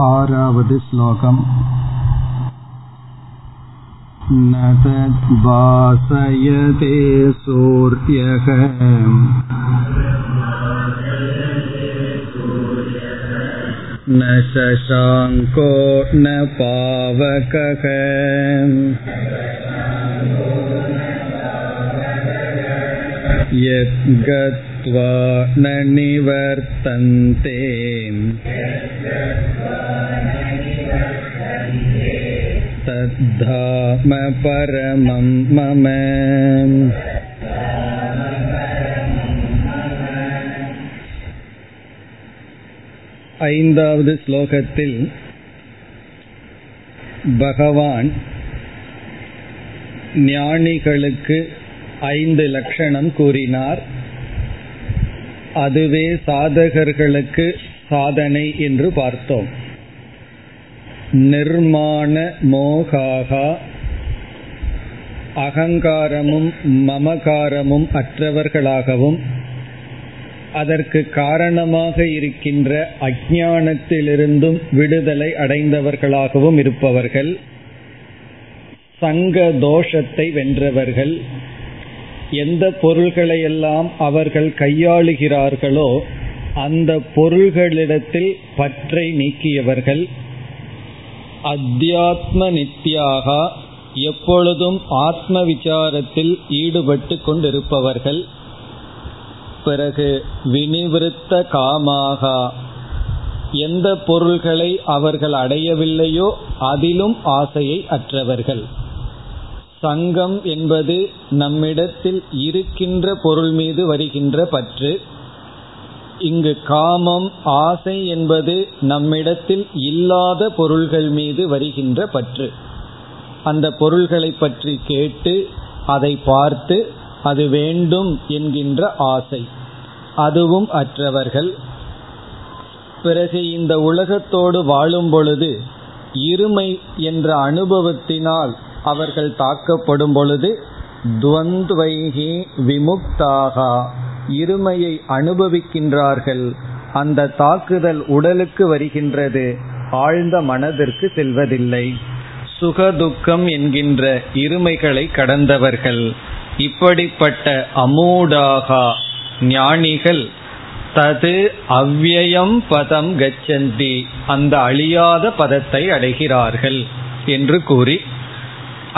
आरावद् श्लोकम् न तद्भासयते सूर्यः न शशाङ्को न पावकः यद्गत्वा न निवर्तन्ते तद्धाम परमं मम ஐந்தாவது ஸ்லோகத்தில் பகவான் ஞானிகளுக்கு ஐந்து லட்சணம் கூறினார் அதுவே சாதகர்களுக்கு சாதனை என்று பார்த்தோம் நிர்மாண மோகாகா. அகங்காரமும் மமகாரமும் அற்றவர்களாகவும் அதற்கு காரணமாக இருக்கின்ற அஜானத்திலிருந்தும் விடுதலை அடைந்தவர்களாகவும் இருப்பவர்கள் சங்க தோஷத்தை வென்றவர்கள் எந்த பொருள்களையெல்லாம் அவர்கள் கையாளுகிறார்களோ அந்த பொருள்களிடத்தில் பற்றை நீக்கியவர்கள் அத்தியாத்ம நித்யாக எப்பொழுதும் ஆத்ம விசாரத்தில் ஈடுபட்டு கொண்டிருப்பவர்கள். பிறகு வினிவிருத்த காமாக எந்த பொருள்களை அவர்கள் அடையவில்லையோ அதிலும் ஆசையை அற்றவர்கள். சங்கம் என்பது நம்மிடத்தில் இருக்கின்ற பொருள் மீது வருகின்ற பற்று. இங்கு காமம் ஆசை என்பது நம்மிடத்தில் இல்லாத பொருள்கள் மீது வருகின்ற பற்று. அந்த பொருள்களை பற்றி கேட்டு அதை பார்த்து அது வேண்டும் என்கின்ற ஆசை. அதுவும் அற்றவர்கள். பிறகு இந்த உலகத்தோடு வாழும் பொழுது இருமை என்ற அனுபவத்தினால் அவர்கள் தாக்கப்படும் பொழுது துவந்த்வைகி விமுக்தாகா. இருமையை அனுபவிக்கின்றார்கள். அந்த தாக்குதல் உடலுக்கு வருகின்றது. ஆழ்ந்த மனதிற்கு செல்வதில்லை. சுகதுக்கம் என்கின்ற இருமைகளை கடந்தவர்கள். இப்படிப்பட்ட அமூடாகா ஞானிகள் தது அவ்யயம் பதம் கச்சந்தி. அந்த அழியாத பதத்தை அடைகிறார்கள் என்று கூறி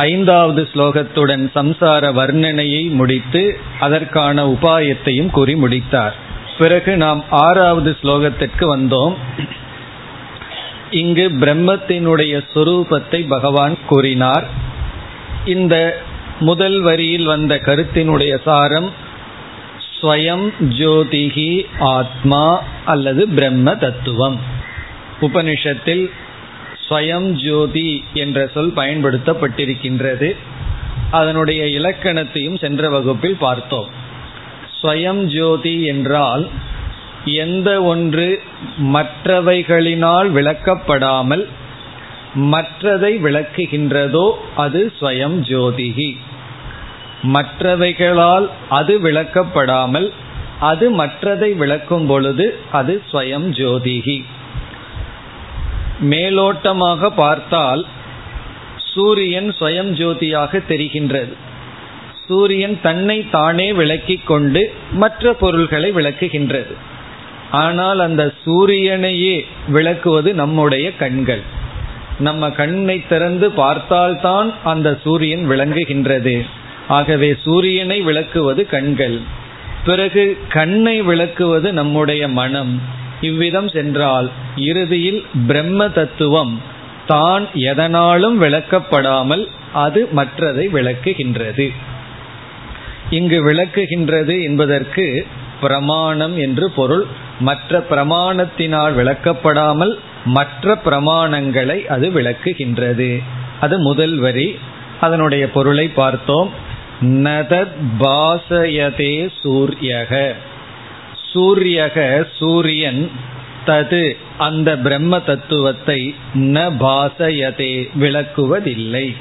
ஐந்தாவது ஸ்லோகத்துடன் சம்சார வர்ணனையை முடித்து அதற்கான உபாயத்தையும் கூறி முடித்தார். பிறகு நாம் ஆறாவது ஸ்லோகத்திற்கு வந்தோம். இங்கு பிரம்மத்தினுடைய சொரூபத்தை பகவான் கூறினார். இந்த முதல் வரியில் வந்த கருத்தினுடைய சாரம் ஸ்வயம் ஜோதிகி ஆத்மா அல்லது பிரம்ம தத்துவம் உபனிஷத்தில் ஸ்வயம் ஜோதி என்ற சொல் பயன்படுத்தப்பட்டிருக்கின்றது. அதனுடைய இலக்கணத்தையும் சென்ற வகுப்பில் பார்த்தோம். ஸ்வயம் ஜோதி என்றால் எந்த ஒன்று மற்றவைகளினால் விளக்கப்படாமல் மற்றதை விளக்குகின்றதோ அது ஸ்வயம் ஜோதிகி. மற்றவைகளால் அது விளக்கப்படாமல் அது மற்றதை விளக்கும் பொழுது அது ஸ்வயம் ஜோதிகி. மேலோட்டமாக பார்த்தால் சூரியன் சுயம் ஜோதியாக தெரிகின்றது. சூரியன் தன்னை தானே விளக்கிக் கொண்டு மற்ற பொருள்களை விளக்குகின்றது. ஆனால் அந்த சூரியனையே விளக்குவது நம்முடைய கண்கள். நம்ம கண்ணை திறந்து பார்த்தால்தான் அந்த சூரியன் விளங்குகின்றது. ஆகவே சூரியனை விளக்குவது கண்கள். பிறகு கண்ணை விளக்குவது நம்முடைய மனம். இவ்விதம் சென்றால் இறுதியில் பிரம்ம தத்துவம் தான் எதனாலும் விளக்கப்படாமல் அது மற்றதை விளக்குகின்றது. இங்கு விளக்குகின்றது என்பதற்கு பிரமாணம் என்று பொருள். மற்ற பிரமாணத்தினால் விளக்கப்படாமல் மற்ற பிரமாணங்களை அது விளக்குகின்றது. அது முதல் வரி. அதனுடைய பொருளை பார்த்தோம். நதத் பாசயதே சூரியக. சூரியக சூரியன் தது. அந்த பிரம்ம தத்துவத்தை ந பாசயதே விளக்குவதில்லை.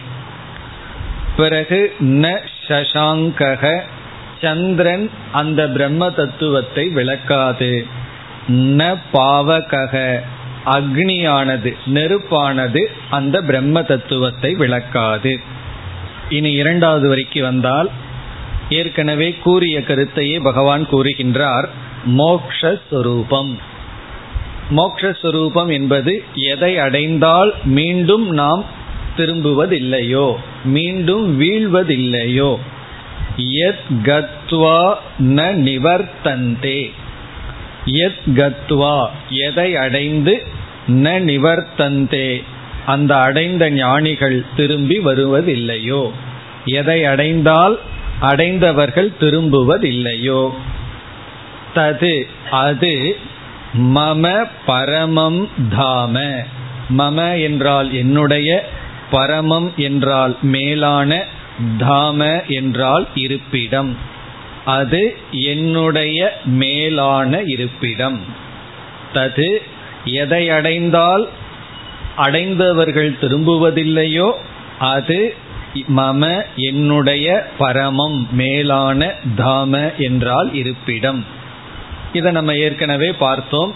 பிறகு ந சசாங்கக சந்திரன் அந்த பிரம்ம தத்துவத்தை விளக்காது. ந பாவகக அக்னியானது நெருப்பானது அந்த பிரம்ம தத்துவத்தை விளக்காது. இனி இரண்டாவது வரைக்கு வந்தால் ஏற்கனவே கூறிய கருத்தையே பகவான் கூறுகின்றார். மோக்ஷஸ்வரூபம். மோக்ஷஸ்வரூபம் என்பது எதை அடைந்தால் மீண்டும் நாம் திரும்புவதில்லையோ மீண்டும் வீழ்வதில்லையோ. எத் கத்வா ந நிவர்த்தந்தே. எத் கத்வா எதை அடைந்து ந நிவர்த்தந்தே. அந்த அடைந்த ஞானிகள் திரும்பி வருவதில்லையோ. எதை அடைந்தால் அடைந்தவர்கள் திரும்புவதில்லையோ. தது அது மம பரமம் தாம. மம என்றால் என்னுடைய பரமம் என்றால் மேலான தாம என்றால் இருப்பிடம். அது என்னுடைய மேலான இருப்பிடம். தது எதை அடைந்தால் அடைந்தவர்கள் திரும்புவதில்லையோ அது மம என்னுடைய பரமம் மேலான தாம என்றால் இருப்பிடம். இதை நம்ம ஏற்கனவே பார்த்தோம்.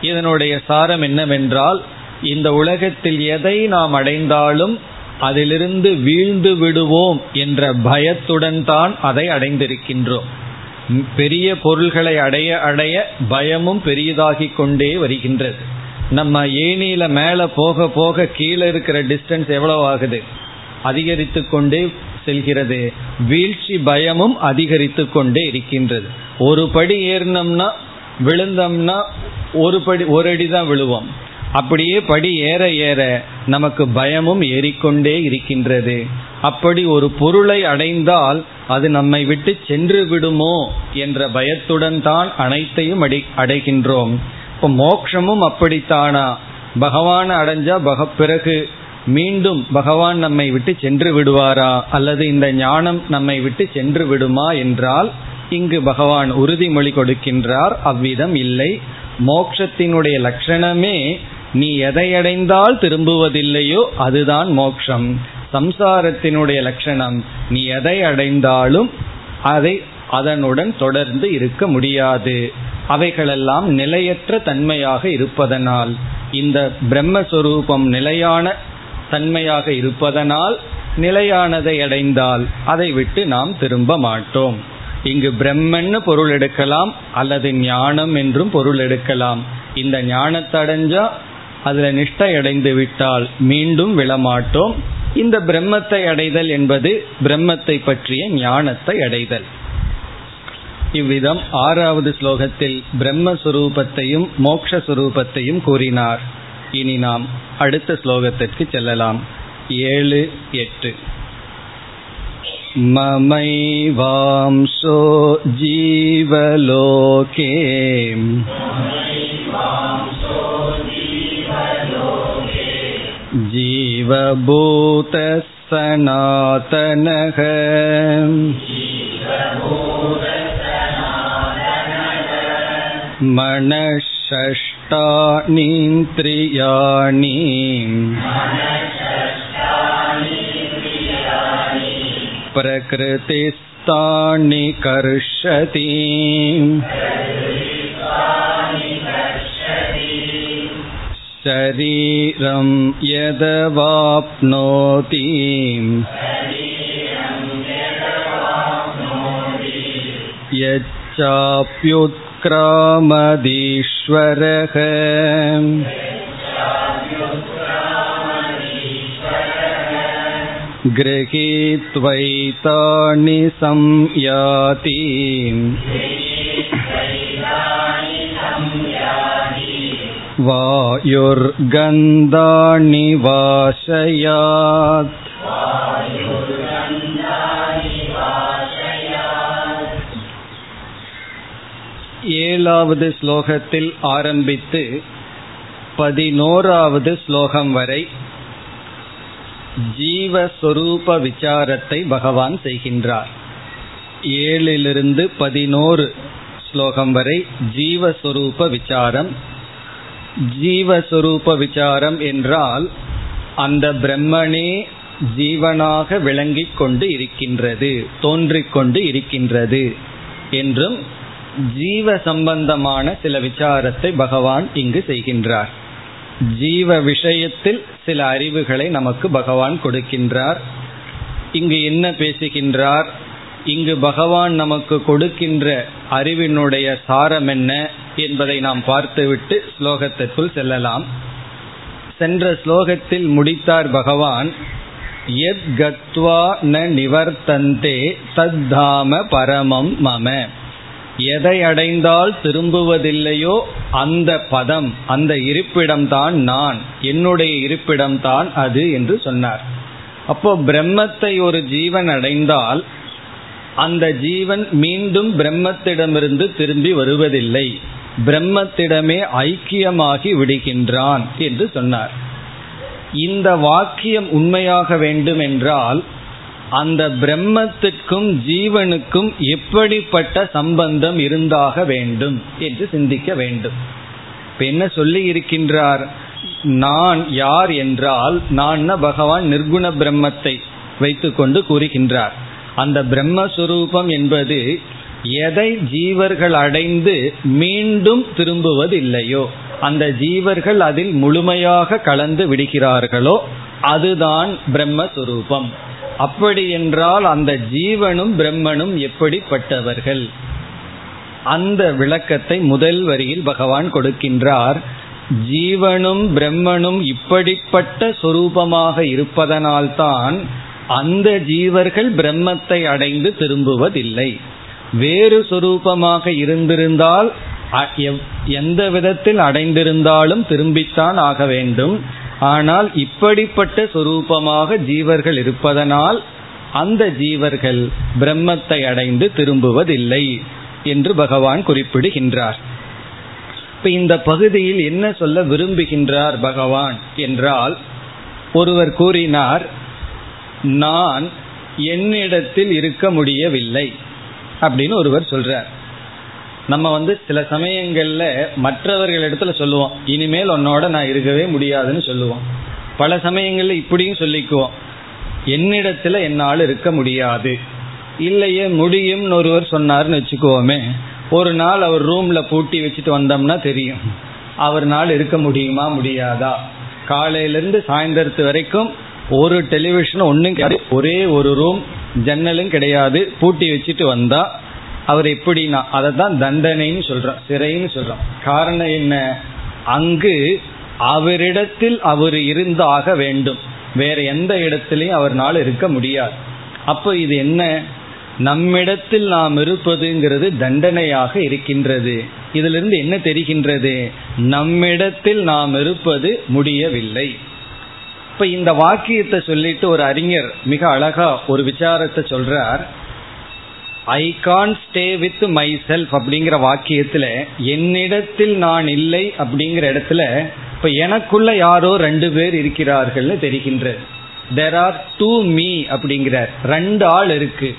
இதனுடைய சாரம் என்னவென்றால் இந்த உலகத்தில் எதை நாம் அடைந்தாலும் அதிலிருந்து வீழ்ந்து விடுவோம் என்ற பயத்துடன் தான் அதை அடைந்திருக்கின்றோம். பெரிய பொருள்களை அடைய அடைய பயமும் பெரியதாகிக் கொண்டே வருகின்றது. நம்ம ஏனியில மேலே போக போக கீழே இருக்கிற டிஸ்டன்ஸ் எவ்வளவு ஆகுது? அதிகரித்து கொண்டே செல்கிறது. வீழ்ச்சி பயமும் அதிகரித்து கொண்டே இருக்கின்றது. ஒரு படி ஏறினோம்னா விழுந்தோம்னா ஒரு படி ஒரு அடி தான் விழுவோம். அப்படியே படி ஏற ஏற நமக்கு பயமும் ஏறிக்கொண்டே இருக்கின்றது. அப்படி ஒரு பொருளை அடைந்தால் அது நம்மை விட்டு சென்று விடுமோ என்ற பயத்துடன் தான் அனைத்தையும் அடை அடைகின்றோம். இப்போ மோக்ஷமும் அப்படித்தானா? பகவான் அடைஞ்சா பக பிறகு மீண்டும் பகவான் நம்மை விட்டு சென்று விடுவாரா? அல்லது இந்த ஞானம் நம்மை விட்டு சென்று விடுமா என்றால் இங்கு பகவான் உறுதிமொழி கொடுக்கின்றார் அவ்விதம் இல்லை. மோக்ஷத்தினுடைய லட்சணமே நீ எதையடைந்தால் திரும்புவதில்லையோ அதுதான் மோக்ஷம். சம்சாரத்தினுடைய லட்சணம் நீ எதை அடைந்தாலும் அதை அதனுடன் தொடர்ந்து இருக்க முடியாது. அவைகளெல்லாம் நிலையற்ற தன்மையாக இருப்பதனால் இந்த பிரம்மஸ்வரூபம் நிலையான தன்மையாக இருப்பதனால் நிலையானதை அடைந்தால் அதை விட்டு நாம் திரும்ப மாட்டோம். இங்கு பிரம்மன்னு பொருள் எடுக்கலாம் அல்லது ஞானம் என்றும் பொருள் எடுக்கலாம். இந்த ஞானத்தை அடைஞ்சா அதுல நிஷ்டை அடைந்து விட்டால் மீண்டும் விழமாட்டோம். இந்த பிரம்மத்தை அடைதல் என்பது பிரம்மத்தை பற்றிய ஞானத்தை அடைதல். இவ்விதம் ஆறாவது ஸ்லோகத்தில் பிரம்மஸ்வரூபத்தையும் மோக்ஷஸ்வரூபத்தையும் கூறினார். இனி நாம் அடுத்த ஸ்லோகத்திற்கு செல்லலாம் ஏழு எட்டு ममैवांशो जीवलोके जीवभूतः सनातनः मनःषष्टानीन्द्रियाणि प्रकृतिस्तानि कर्षति शरीरं यदवाप्नोति यच्चाप्युत्क्रामदीश्वरः गृहीत्वैतानि संयाति वायुर्गन्धानि वाशयात् ஏழாவது ஸ்லோகத்தில் ஆரம்பித்து பதினோராவது ஸ்லோகம் வரை ஜீவஸ்வரூப விசாரத்தை பகவான் செய்கின்றார். ஏழிலிருந்து பதினோரு ஸ்லோகம் வரை ஜீவஸ்வரூப விசாரம். ஜீவஸ்வரூப விசாரம் என்றால் அந்த பிரம்மனே ஜீவனாக விளங்கிக் கொண்டு இருக்கின்றது தோன்றிக் கொண்டு இருக்கின்றது என்றும் ஜீவ சம்பந்தமான சில விசாரத்தை பகவான் இங்கு செய்கின்றார். ஜீவ விஷயத்தில் சில அறிவுகளை நமக்கு பகவான் கொடுக்கின்றார். இங்கு என்ன பேசுகின்றார்? இங்கு பகவான் நமக்கு கொடுக்கின்ற அறிவினுடைய சாரம் என்ன என்பதை நாம் பார்த்துவிட்டு ஸ்லோகத்திற்குள் செல்லலாம். சென்ற ஸ்லோகத்தில் முடித்தார் பகவான் எத் கத்வா ந நிவர்த்தந்தே தத்தாம பரமம் மம. எதை அடைந்தால் திரும்புவதில்லையோ அந்த பதம் அந்த இருப்பிடம்தான் நான் என்னுடைய இருப்பிடம்தான் அது என்று சொன்னார். அப்போ பிரம்மத்தை ஒரு ஜீவன் அடைந்தால் அந்த ஜீவன் மீண்டும் பிரம்மத்திடமிருந்து திரும்பி வருவதில்லை. பிரம்மத்திடமே ஐக்கியமாகி விடுகின்றான் என்று சொன்னார். இந்த வாக்கியம் உண்மையாக வேண்டும் என்றால் அந்த பிரம்மத்துக்கும் ஜீவனுக்கும் எப்படிப்பட்ட சம்பந்தம் இருந்தாக வேண்டும் என்று சிந்திக்க வேண்டும். இப்ப என்ன சொல்லி இருக்கின்றார்? நான் யார் என்றால் நான் பகவான் நிர்குண பிரம்மத்தை வைத்துக்கொண்டு கூறுகின்றார். அந்த பிரம்மஸ்வரூபம் என்பது எதை ஜீவர்கள் அடைந்து மீண்டும் திரும்புவதில்லையோ அந்த ஜீவர்கள் அதில் முழுமையாக கலந்து விடுகிறார்களோ அதுதான் பிரம்மஸ்வரூபம். அப்படி என்றால் அந்த ஜீவனும் பிரம்மனும் எப்படிப்பட்டவர்கள்? அந்த விளக்கத்தை முதல் வரியில் பகவான் கொடுக்கின்றார். ஜீவனும் பிரம்மனும் இப்படிப்பட்ட சொரூபமாக இருப்பதனால்தான் அந்த ஜீவர்கள் பிரம்மத்தை அடைந்து திரும்புவதில்லை. வேறு சொரூபமாக இருந்திருந்தால் எந்த விதத்தில் அடைந்திருந்தாலும் திரும்பித்தான் ஆக வேண்டும். ஆனால் இப்படிப்பட்ட சொரூபமாக ஜீவர்கள் இருப்பதனால் அந்த ஜீவர்கள் பிரம்மத்தை அடைந்து திரும்புவதில்லை என்று பகவான் குறிப்பிடுகின்றார். இப்ப இந்த பகுதியில் என்ன சொல்ல விரும்புகின்றார் பகவான் என்றால் ஒருவர் கூறினார் நான் என்னிடத்தில் இருக்க முடியவில்லை அப்படின்னு ஒருவர் சொல்றார். நம்ம வந்து சில சமயங்கள்ல மற்றவர்கள் இடத்துல சொல்லுவோம் இனிமேல் உன்னோட நான் இருக்கவே முடியாதுன்னு சொல்லுவோம். பல சமயங்கள்ல இப்படியும் சொல்லிக்குவோம் என்னிடத்துல என்னால் இருக்க முடியாது. இல்லையே முடியும்னு ஒருவர் சொன்னார்னு வச்சுக்கோமே ஒரு நாள் அவர் ரூம்ல பூட்டி வச்சுட்டு வந்தோம்னா தெரியும் அவர்னால் இருக்க முடியுமா முடியாதா? காலையிலிருந்து சாயந்தரத்து வரைக்கும் ஒரு டெலிவிஷன் ஒன்றும் கிடையாது ஒரே ஒரு ரூம் ஜன்னலும் கிடையாது பூட்டி வச்சுட்டு வந்தால் அவர் எப்படின்னா அதை தான் தண்டனைன்னு சொல்றோம் சிறைன்னு சொல்றோம் காரணம் என்ன? அங்கு அவரிடத்தில் அவர் இருந்தாக வேண்டும். வேற எந்த இடத்திலையும் அவர்னால் இருக்க முடியாது. அப்போ இது என்ன? நம்மிடத்தில் நாம் இருப்பதுங்கிறது தண்டனையாக இருக்கின்றது. இதிலிருந்து என்ன தெரிகின்றது? நம்மிடத்தில் நாம் இருப்பது முடியவில்லை. இப்ப இந்த வாக்கியத்தை சொல்லிட்டு ஒரு அறிஞர் மிக அழகா ஒரு விசாரத்தை சொல்றார். I can stay with myself அப்படிங்கிற வாக்கியத்துல என்னிடத்தில் நான் இல்லை அப்படிங்கிற இடத்துல இப்ப எனக்குள்ள யாரோ ரெண்டு பேர் இருக்கிறார்கள்னு தெரிகின்றது. தெர் ஆர் டூ மீ அப்படிங்கிறார். ரெண்டு ஆள் இருக்கு.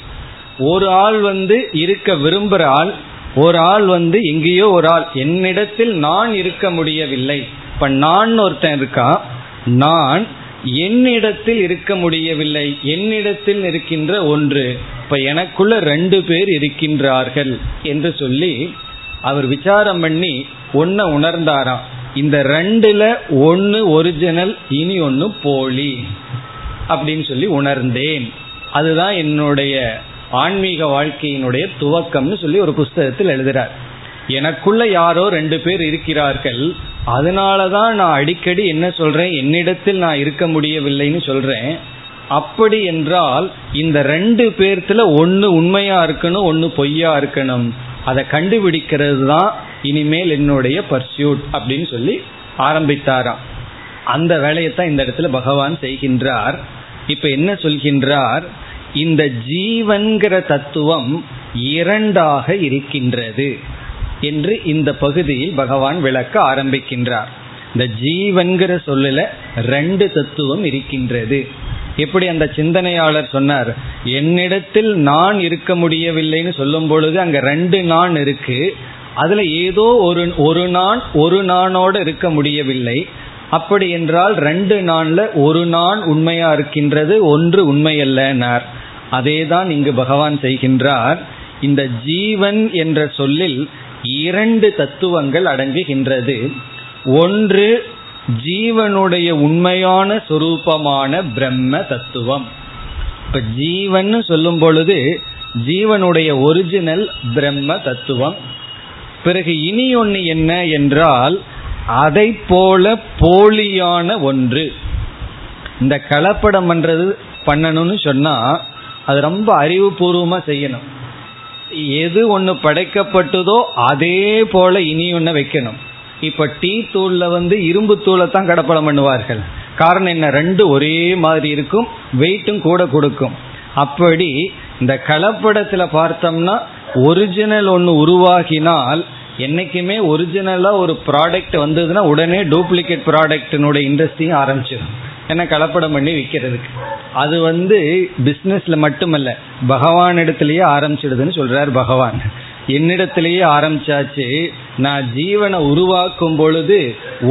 ஒரு ஆள் வந்து இருக்க விரும்புகிற ஆள் ஒரு ஆள் வந்து எங்கேயோ ஒரு ஆள். என்னிடத்தில் நான் இருக்க முடியவில்லை. இப்ப நான் ஒருத்தன் இருக்கான் நான் என்னிடத்தில் இருக்க முடியவில்லை என்னிடத்தில் இருக்கின்ற ஒன்று. இப்ப எனக்குள்ள ரெண்டு பேர் இருக்கின்றார்கள் என்று சொல்லி அவர் விசாரம் பண்ணி ஒன்ன உணர்ந்தாராம். இந்த ரெண்டுல ஒன்னு ஒரிஜினல் இனி ஒன்னு போலி அப்படின்னு சொல்லி உணர்ந்தேன். அதுதான் என்னுடைய ஆன்மீக வாழ்க்கையினுடைய துவக்கம்னு சொல்லி ஒரு புஸ்தகத்தில் எழுதுறார். எனக்குள்ள யாரோ ரெண்டு பேர் இருக்கிறார்கள். அதனாலதான் நான் அடிக்கடி என்ன சொல்றேன்? என்னிடத்தில் நான் இருக்க முடியவில்லைன்னு சொல்றேன். அப்படி என்றால் இந்த ரெண்டு பேர்த்துல ஒன்னு உண்மையா இருக்கணும் ஒன்னு பொய்யா இருக்கணும். அதை கண்டுபிடிக்கிறது தான் இனிமேல் என்னுடைய பர்சியூட் அப்படின்னு சொல்லி ஆரம்பித்தாராம். அந்த வேலையைத்தான் இந்த இடத்துல பகவான் செய்கின்றார். இப்ப என்ன சொல்கின்றார்? இந்த ஜீவன்கிற தத்துவம் இரண்டாக இருக்கின்றது. என்று இந்த பகுதியில் பகவான் விளக்க ஆரம்பிக்கின்றார். இந்த ஜீவன்கிற சொல்லல ரெண்டு தத்துவம் இருக்கின்றது. எப்படி அந்த சிந்தனையாளர் சொன்னார் என்னிடத்தில் நான் இருக்க முடியவில்லைன்னு சொல்லும் பொழுது அங்க ரெண்டு நான் இருக்கு. அதுல ஏதோ ஒரு ஒரு நான் ஒரு நானோட இருக்க முடியவில்லை. அப்படி என்றால் ரெண்டு நான்ல ஒரு நான் உண்மையா இருக்கின்றது ஒன்று உண்மையல்லனார் அதேதான் இங்கு பகவான் செய்கின்றார். இந்த ஜீவன் என்ற சொல்லில் இரண்டு தத்துவங்கள் அடங்குகின்றது. ஒன்று ஜீவனுடைய உண்மையான சொரூபமான பிரம்ம தத்துவம். இப்ப ஜீவன் சொல்லும் பொழுது ஜீவனுடைய ஒரிஜினல் பிரம்ம தத்துவம். பிறகு இனி ஒன்று என்ன என்றால் அதை போல போலியான ஒன்று. இந்த கலப்படம் பண்றது பண்ணணும்னு சொன்னா அது ரொம்ப அறிவுபூர்வமா செய்யணும். எது ஒன்று படைக்கப்பட்டதோ அதே போல இனி ஒன்று வைக்கணும். இப்ப டீ தூள்ல வந்து இரும்பு தூளை தான் கடப்படம் பண்ணுவார்கள். காரணம் என்ன? ரெண்டு ஒரே மாதிரி இருக்கும் வெயிட்டும் கூட கொடுக்கும். அப்படி இந்த கலப்படத்தில் பார்த்தோம்னா ஒரிஜினல் ஒன்று உருவாகினால் என்னைக்குமே ஒரிஜினலாக ஒரு ப்ராடக்ட் வந்ததுன்னா உடனே டூப்ளிகேட் ப்ராடக்டினுடைய இண்டஸ்ட்ரியும் ஆரம்பிச்சிடும் என்ன கலப்படம் பண்ணி விற்கிறதுக்கு அது வந்து பிஸ்னஸ்ல மட்டுமல்ல பகவான் இடத்துலயே ஆரம்பிச்சிடுதுன்னு சொல்றார் பகவான். என்னிடத்திலேயே ஆரம்பிச்சாச்சு நான் ஜீவனை உருவாக்கும் பொழுது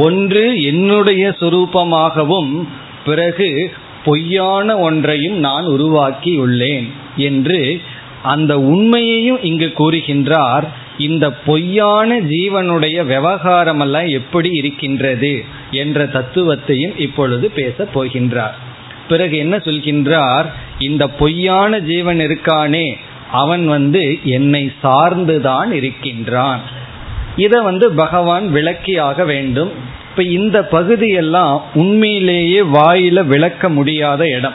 ஒன்று என்னுடைய சுரூபமாகவும் பிறகு பொய்யான ஒன்றையும் நான் உருவாக்கி உள்ளேன் என்று அந்த உண்மையையும் இங்கு கூறுகின்றார். இந்த பொய்யான ஜீவனுடைய விவகாரமெல்லாம் எப்படி இருக்கின்றது? என்ற தத்துவத்தையும் இப்பொழுது பேசப் போகின்றார். பிறகு என்ன சொல்கின்றார்? இந்த பொய்யான ஜீவன் இருக்கானே அவன் வந்து என்னை சார்ந்துதான் இருக்கின்றான். இதை வந்து பகவான் விளக்கியாக வேண்டும். இப்ப இந்த பகுதியெல்லாம் உண்மையிலேயே வாயில விளக்க முடியாத இடம்.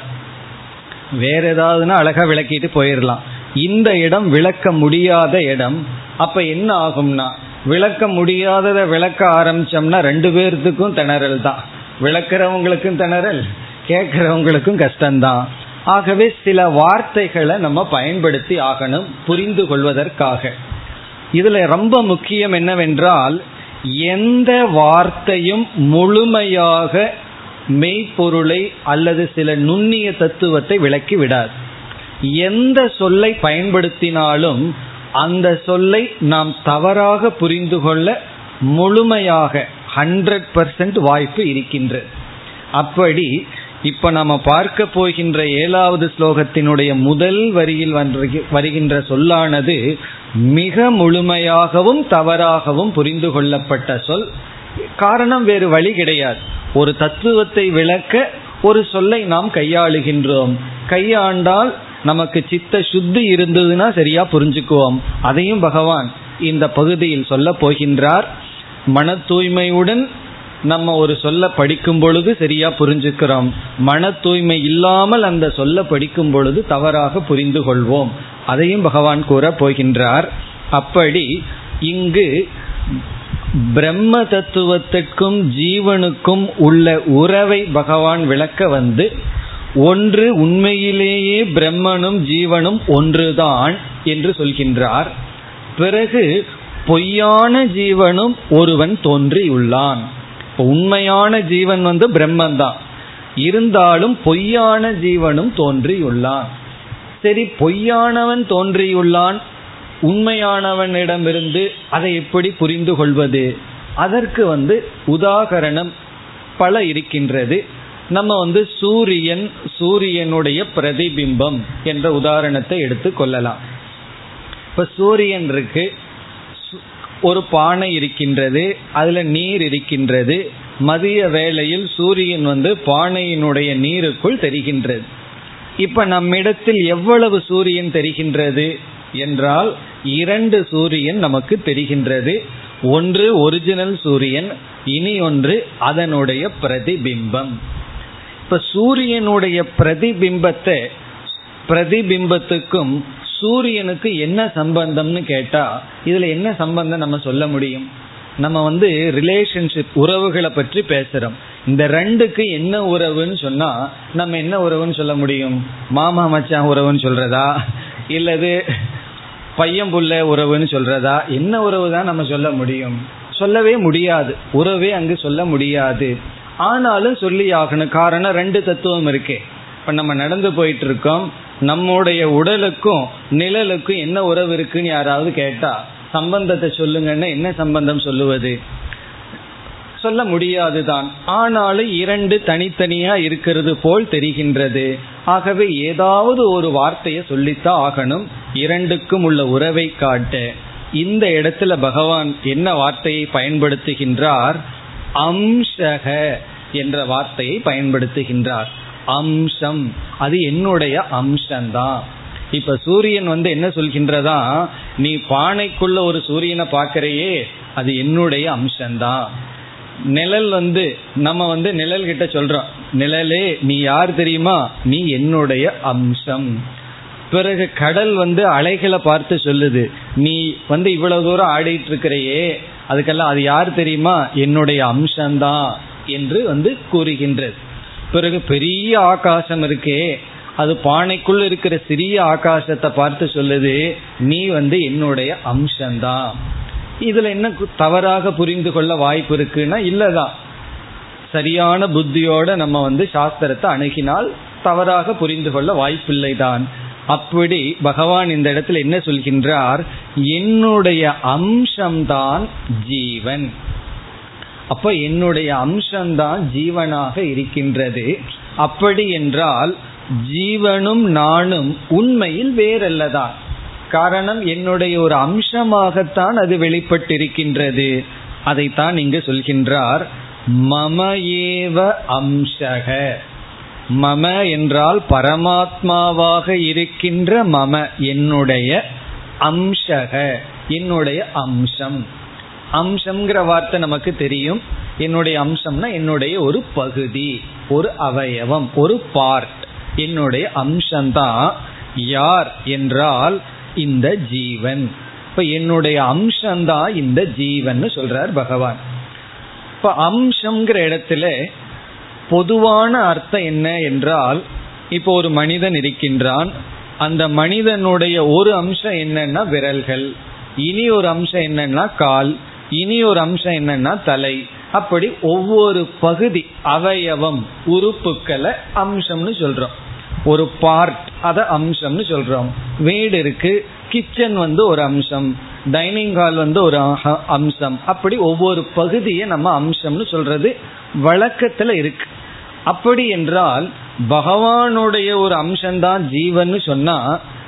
வேற ஏதாவதுன்னா அழகா விளக்கிட்டு போயிடலாம் இந்த இடம் விளக்க முடியாத இடம். அப்ப என்ன ஆகும்னா விளக்க முடியாததை விளக்க ஆரம்பிச்சோம்னா ரெண்டு பேர்த்துக்கும் திணறல் தான். விளக்கிறவங்களுக்கும் திணறல் கேட்கிறவங்களுக்கும் கஷ்டம்தான். ஆகவே சில வார்த்தைகளை நம்ம பயன்படுத்தி ஆகணும் புரிந்து கொள்வதற்காக. இதுல ரொம்ப முக்கியம் என்னவென்றால் எந்த வார்த்தையும் முழுமையாக மெய்ப்பொருளை அல்லது சில நுண்ணிய தத்துவத்தை விளக்கி விடாது. எந்த சொல்லை பயன்படுத்தினாலும் அந்த சொல்லை நாம் தவறாக புரிந்து கொள்ள முழுமையாக ஹண்ட்ரட் பர்சன்ட் வாய்ப்பு இருக்கின்றது அப்படி இப்ப நம்ம பார்க்க போகின்ற ஏழாவது ஸ்லோகத்தினுடைய முதல் வரியில் வருகின்ற சொல்லானது மிக முழுமையாகவும் தவறாகவும் புரிந்து கொள்ளப்பட்ட சொல். காரணம் வேறு வழி கிடையாது. ஒரு தத்துவத்தை விளக்க ஒரு சொல்லை நாம் கையாளுகின்றோம். கையாண்டால் நமக்கு சித்த சுத்தி இருந்ததுன்னா சரியா புரிஞ்சுக்குவோம். அதையும் பகவான் இந்த பகுதியில் சொல்ல போகின்றார். மன தூய்மையுடன் நம்ம ஒரு சொல்ல படிக்கும் பொழுது சரியா புரிஞ்சுக்கிறோம். மன தூய்மை இல்லாமல் அந்த சொல்ல படிக்கும் பொழுது தவறாக புரிந்து கொள்வோம். அதையும் பகவான் கூற போகின்றார். அப்படி இங்கு பிரம்ம தத்துவத்திற்கும் ஜீவனுக்கும் உள்ள உறவை பகவான் விளக்க வந்து ஒன்று உண்மையிலேயே பிரம்மனும் ஜீவனும் ஒன்றுதான் என்று சொல்கின்றார். பிறகு பொய்யான ஜீவனும் ஒருவன் தோன்றியுள்ளான். உண்மையான ஜீவன் வந்து பிரம்மன் தான் இருந்தாலும் பொய்யான ஜீவனும் தோன்றியுள்ளான். சரி பொய்யானவன் தோன்றியுள்ளான். உண்மையானவனிடமிருந்து அதை எப்படி புரிந்து கொள்வது அதற்கு வந்து உதாகரணம் பல இருக்கின்றது. நம்ம வந்து சூரியன் சூரியனுடைய பிரதிபிம்பம் என்ற உதாரணத்தை எடுத்து கொள்ளலாம். இப்ப சூரியன் இருக்கு ஒரு பானை இருக்கின்றது அதுல நீர் இருக்கின்றது மதிய வேளையில் சூரியன் வந்து பானையினுடைய நீருக்குள் தெரிகின்றது. இப்ப நம்மிடத்தில் எவ்வளவு சூரியன் தெரிகின்றது என்றால் இரண்டு சூரியன் நமக்கு தெரிகின்றது. ஒன்று ஒரிஜினல் சூரியன் இனி ஒன்று அதனுடைய பிரதிபிம்பம். இப்ப சூரியனுடைய பிரதிபிம்பத்தை பிரதிபிம்பத்துக்கும் சூரியனுக்கு என்ன சம்பந்தம்னு கேட்டா இதுல என்ன சம்பந்தம் நம்ம சொல்ல முடியும்? நம்ம வந்து ரிலேஷன்ஷிப் உறவுகளை பற்றி பேசுறோம். இந்த ரெண்டுக்கு என்ன உறவுன்னு சொன்னா நம்ம என்ன உறவுன்னு சொல்ல முடியும்? மாமா மச்சான் உறவுன்னு சொல்றதா? இல்லது பையன் புள்ள உறவுன்னு சொல்றதா? என்ன உறவு தான் நம்ம சொல்ல முடியும்? சொல்லவே முடியாது. உறவே அங்கு சொல்ல முடியாது. ஆனாலும் சொல்லி ஆகணும் காரணம் ரெண்டு தத்துவம் இருக்கு. இப்ப நம்ம நடந்து போயிட்டு இருக்கோம் நம்முடைய உடலுக்கும் நிழலுக்கும் என்ன உறவு இருக்குன்னு யாராவது கேட்டா சம்பந்தத்தை சொல்லுங்கன்னா என்ன சம்பந்தம் சொல்லுவது? சொல்ல முடியாது தான் ஆனாலும் இரண்டு தனித்தனியா இருக்கிறது போல் தெரிகின்றது. ஆகவே ஏதாவது ஒரு வார்த்தையை சொல்லித்தான் ஆகணும். இரண்டுக்கும் உள்ள உறவை காட்ட. இந்த இடத்துல பகவான் என்ன வார்த்தையை பயன்படுத்துகின்றார்? அம்சக என்ற வார்த்தையை பயன்படுத்துகின்றார். அம்சம். அது என்னுடைய அம்சம்தான் இப்ப சூரியன் வந்து என்ன சொல்கின்றதா? நீ பானைக்குள்ள ஒரு சூரியனை பார்க்கறையே அது என்னுடைய அம்சம்தான் நிழல் வந்து நம்ம வந்து நிழல் கிட்ட சொல்றோம். நிழலே நீ யார் தெரியுமா? நீ என்னுடைய அம்சம். பிறகு கடல் வந்து அலைகளை பார்த்து சொல்லுது. நீ வந்து இவ்வளவு தூரம் ஆடிட்டு இருக்கிறையே அதுக்கெல்லாம் அது யார் தெரியுமா? என்னுடைய அம்சம்தான் என்று வந்து கூறுகின்றது. பிறகு பெரிய ஆகாசம் இருக்கே அது பானைக்குள் இருக்கிற சிறிய ஆகாசத்தை பார்த்து சொல்லுது நீ வந்து என்னுடைய அம்சம்தான். இதுல என்ன தவறாக புரிந்து கொள்ள வாய்ப்பு இருக்குன்னா இல்லதான். சரியான புத்தியோட நம்ம வந்து சாஸ்திரத்தை அணுகினால் தவறாக புரிந்து கொள்ள வாய்ப்பில்லை தான் அப்படி பகவான் இந்த இடத்துல என்ன சொல்கின்றார்? என்னுடைய அம்சம்தான் ஜீவன். அப்ப என்னுடைய அம்சம்தான் ஜீவனாக இருக்கின்றது. அப்படி என்றால் ஜீவனும் நானும் உண்மையில் வேறல்லதான். காரணம் என்னுடைய ஒரு அம்சமாகத்தான் அது வெளிப்பட்டிருக்கின்றது. அதைத்தான் இங்கு சொல்கின்றார். மம ஏவ அம்சக. மம என்றால் பரமாத்மாவாக இருக்கின்ற மம என்னுடைய அம்சக என்னுடைய அம்சம். அம்சம்ங்கிற வார்த்தை நமக்கு தெரியும். என்னுடைய அம்சம்னா என்னுடைய ஒரு பகுதி ஒரு அவயவம் ஒரு பார்ட் என்னுடைய அம்சம்தான் யார் என்றால் இந்த ஜீவன். இப்ப என்னுடைய அம்சம்தான் இந்த ஜீவன் சொல்றார் பகவான். இப்ப அம்சம்ங்கிற இடத்துல பொதுவான அர்த்தம் என்ன என்றால் இப்போ ஒரு மனிதன் இருக்கின்றான். அந்த மனிதனுடைய ஒரு அம்சம் என்னன்னா விரல்கள். இனி ஒரு அம்சம் என்னன்னா கால். இனி ஒரு அம்சம் என்னன்னா தலை. அப்படி ஒவ்வொரு பகுதி அவயவம் உறுப்புக்களை அம்சம்னு சொல்றோம். ஒரு பார்ட் அத அம்சம்னு சொல்றோம். வீடு இருக்கு கிச்சன் வந்து ஒரு அம்சம். டைனிங் ஹால் வந்து ஒரு அம்சம். அப்படி ஒவ்வொரு பகுதியை நம்ம அம்சம்னு சொல்றது வழக்கத்துல இருக்கு. அப்படி என்றால் பகவானுடைய ஒரு அம்சம்தான் ஜீவன் சொன்னா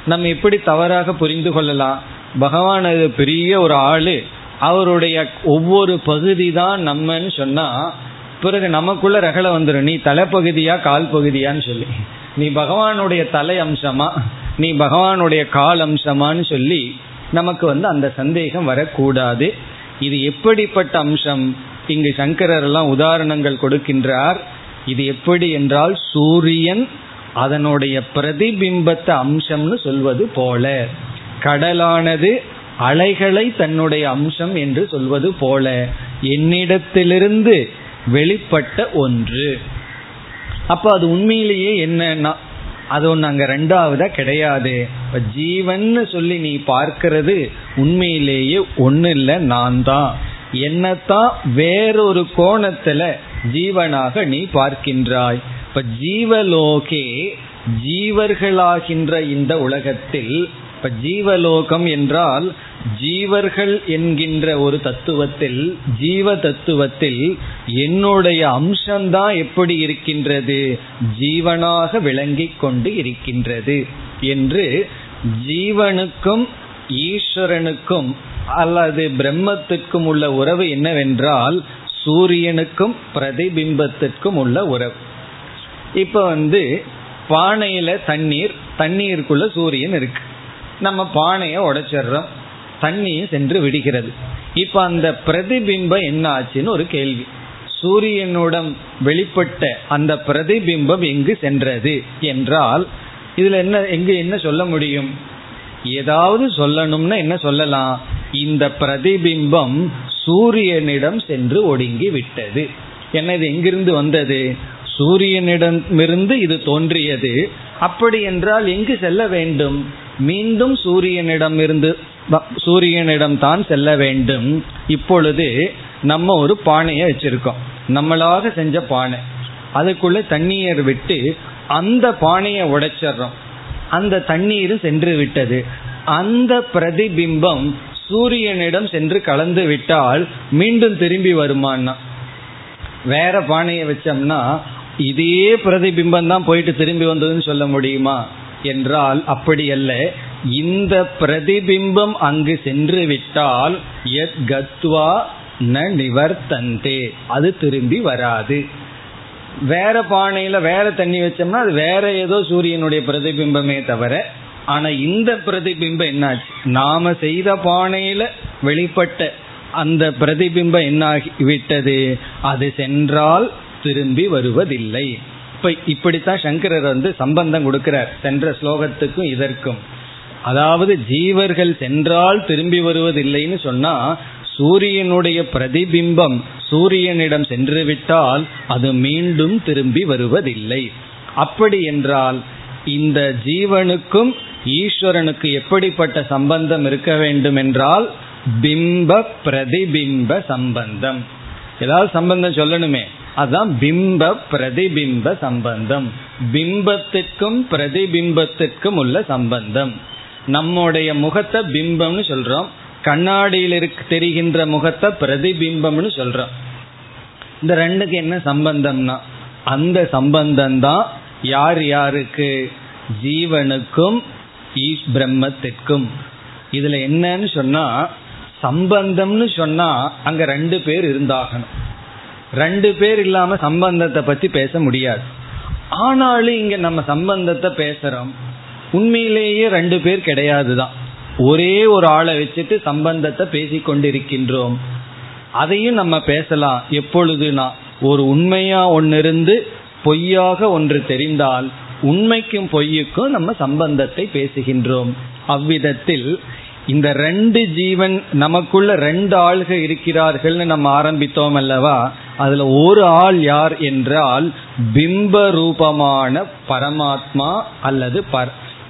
நம்ம எப்படி தவறாக புரிந்து கொள்ளலாம்? பகவான் அது பெரிய ஒரு ஆளு. அவருடைய ஒவ்வொரு பகுதி தான் நம்மன்னு சொன்னா பிறகு நமக்குள்ள ரகலை வந்துடும் நீ தலைப்பகுதியா கால் பகுதியான்னு சொல்லி. நீ பகவானுடைய தலை அம்சமா நீ பகவானுடைய கால் அம்சமான்னு சொல்லி நமக்கு வந்து அந்த சந்தேகம் வரக்கூடாது. இது எப்படிப்பட்ட அம்சம்? இங்கு சங்கரர் எல்லாம் உதாரணங்கள் கொடுக்கின்றார். இது எப்படி என்றால் சூரியன் அதனுடைய பிரதிபிம்பத்த அம்சம்னு சொல்வது போல. கடலானது அலைகளை தன்னுடைய அம்சம் என்று சொல்வது போல. என்னிடத்திலிருந்து வெளிப்பட்ட ஒன்று. அப்போ அது உண்மையிலேயே என்னன்னா அது ஒன்று அங்கே ரெண்டாவதா கிடையாது. இப்போ ஜீவன் சொல்லி நீ பார்க்கிறது உண்மையிலேயே ஒன்றும் இல்லை நான் தான். என்னத்தான் வேறொரு கோணத்துல ஜீவனாக நீ பார்க்கின்றாய். இப்ப ஜீவலோகே ஜீவர்களாகின்ற இந்த உலகத்தில் இப்ப ஜீவலோகம் என்றால் ஜீவர்கள் என்கின்ற ஒரு தத்துவத்தில் ஜீவ தத்துவத்தில் என்னுடைய அம்சம்தான் எப்படி இருக்கின்றது? ஜீவனாக விளங்கிக் கொண்டு இருக்கின்றது என்று ஜீவனுக்கும் ஈஸ்வரனுக்கும் அல்லது பிரம்மத்திற்கும் உள்ள உறவு என்னவென்றால் சூரியனுக்கும் பிரதிபிம்பத்திற்கும் உள்ள உறவு. இப்ப வந்து பானையில தண்ணீர் தண்ணீருக்குள்ள சூரியன் இருக்கு. நம்ம பானையை உடைச்சிடுறோம். தண்ணியும் சென்று விடுகிறது. இப்ப அந்த பிரதிபிம்பம் என்ன ஆச்சுன்னு ஒரு கேள்வி. சூரியனுடன் வெளிப்பட்ட அந்த பிரதிபிம்பம் எங்கு சென்றது என்றால் இதுல என்ன எங்கு என்ன சொல்ல முடியும்? ஏதாவது சொல்லணும்னா என்ன சொல்லலாம்? இந்த பிரதிபிம்பம் சூரியனிடம் சென்று ஒடுங்கி விட்டது என்ன இது எங்கிருந்து வந்தது? சூரியனிடமிருந்து இது தோன்றியது. அப்படி என்றால் எங்கு செல்ல வேண்டும்? மீண்டும் சூரியனிடமிருந்து சூரியனிடம் தான் செல்ல வேண்டும். இப்பொழுது நம்ம ஒரு பானையை வச்சிருக்கோம். நம்மளாக செஞ்ச பானை. அதுக்குள்ள தண்ணீர் விட்டு அந்த பானையை உடைச்சிடுறோம். அந்த தண்ணீர் சென்று விட்டது. அந்த பிரதிபிம்பம் சூரியனிடம் சென்று கலந்து விட்டால் மீண்டும் திரும்பி வருமானா வேற பானையை வச்சோம்னா இதே பிரதிபிம்பம் தான் போயிட்டு திரும்பி வந்ததுன்னு சொல்ல முடியுமா? என்றால் அப்படி அல்ல. இந்த பிரதிபிம்பம் அங்கு சென்று விட்டால் எத் கத்வா ந நிவர்த்தந்தே. அது திரும்பி வராது. வேற பானையில வேற தண்ணி வச்சோம்னா அது வேற ஏதோ சூரியனுடைய பிரதிபிம்பமே தவிர ஆனா இந்த பிரதிபிம்பம் என்னாச்சு? நாம செய்த பானையில வெளிப்பட்ட அந்த பிரதிபிம்பம் என்னாகி விட்டது? அது சென்றால் திரும்பி வருவதில்லை. இப்ப இப்படித்தான் சங்கரர் வந்து சம்பந்தம் கொடுக்கிறார். சென்ற ஸ்லோகத்துக்கும் இதற்கும். அதாவது ஜீவர்கள் சென்றால் திரும்பி வருவதில்லைன்னு சொன்னா சூரியனுடைய பிரதிபிம்பம் சூரியனிடம் சென்று விட்டால் அது மீண்டும் திரும்பி வருவதில்லை. அப்படி என்றால் இந்த ஜீவனுக்கும் ஈஸ்வரனுக்கு எப்படிப்பட்ட சம்பந்தம் இருக்க வேண்டும் என்றால் பிம்ப பிரதிபிம்ப சம்பந்தம். ஏதாவது சம்பந்தம் சொல்லணுமே. அதுதான் பிம்ப பிரதிபிம்ப சம்பந்தம். பிம்பத்திற்கும் பிரதிபிம்பத்திற்கும் உள்ள சம்பந்தம். நம்முடைய முகத்தை பிம்பம்னு சொல்றோம். கண்ணாடியில் இருக்கு தெரிகின்ற முகத்தை பிரதிபிம்பம்னு சொல்றோம். இந்த ரெண்டுக்கு என்ன சம்பந்தம்னா அந்த சம்பந்தம் தான் யார் யாருக்கு ஜீவனுக்கும் பிரம்மத்திற்கும். இதுல என்னன்னு சொன்னா சம்பந்தம்னு சொன்னா அங்க ரெண்டு பேர் இருந்தாகணும். ரெண்டு பேர் இல்லாம சம்பந்தத்தை பத்தி பேச முடியாது. ஆனாலும் இங்க நம்ம சம்பந்தத்தை பேசுறோம். உண்மையிலேயே ரெண்டு பேர் கிடையாது தான் ஒரே ஒரு ஆளை வச்சுட்டு சம்பந்தத்தை பேசி கொண்டிருக்கின்றோம் அதையும் நம்ம பேசலாம். எப்பொழுதுனா ஒரு உண்மையா ஒன்று இருந்து பொய்யாக ஒன்று தெரிந்தால் உண்மைக்கும் பொய்யுக்கும் நம்ம சம்பந்தத்தை பேசுகின்றோம். அவ்விதத்தில் இந்த ரெண்டு ஜீவன் நமக்குள்ள ரெண்டு ஆள்க இருக்கிறார்கள்னு நம்ம ஆரம்பித்தோம் அல்லவா? அதுல ஒரு ஆள் யார் என்றால் பிம்ப ரூபமான பரமாத்மா அல்லது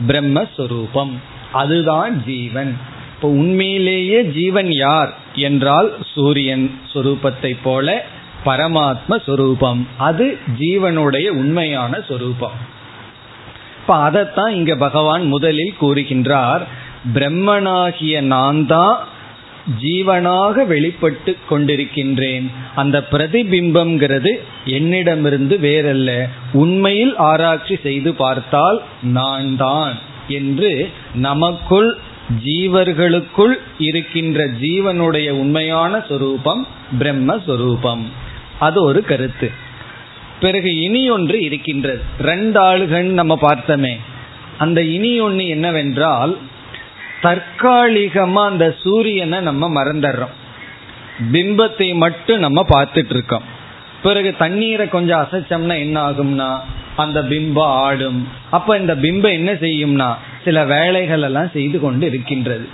பிரம்மஸ்வரூபம். அதுதான் ஜீவன். இப்போ உண்மையிலேயே ஜீவன் யார் என்றால் சூரியன் சொரூபத்தை போல பரமாத்ம சொரூபம். அது ஜீவனுடைய உண்மையான சொரூபம். இப்ப அதைத்தான் இங்க பகவான் முதலில் கூறுகின்றார் பிரம்மனாகிய நான் தான் ஜீவனாக வெளிப்பட்டு கொண்டிருக்கின்றேன். அந்த பிரதிபிம்பம்ங்கிறது என்னிடமிருந்து வேறல்ல. உண்மையில் ஆராய்ச்சி செய்து பார்த்தால் நான் தான் என்று நமக்குள் ஜீவர்களுக்குள் இருக்கின்ற ஜீவனுடைய உண்மையான சொரூபம் பிரம்மஸ்வரூபம் அது ஒரு கருத்து. பிறகு இனி ஒன்று இருக்கின்றது. ரெண்டு ஆளுகள் நம்ம பார்த்தோமே. அந்த இனி ஒன்று என்னவென்றால் தற்காலிகமா அந்த சூரியனை நம்ம மறந்துடுறோம். பிம்பத்தை மட்டும் நம்ம பார்த்துட்டு இருக்கோம் பிறகு தண்ணீரை கொஞ்சம் அசைச்சோம்னா என்ன ஆகும்னா அந்த பிம்பம் ஆடும். அப்ப இந்த பிம்பம் என்ன செய்யும்னா சில வேலைகள் எல்லாம் செய்து கொண்டு இருக்கின்றது.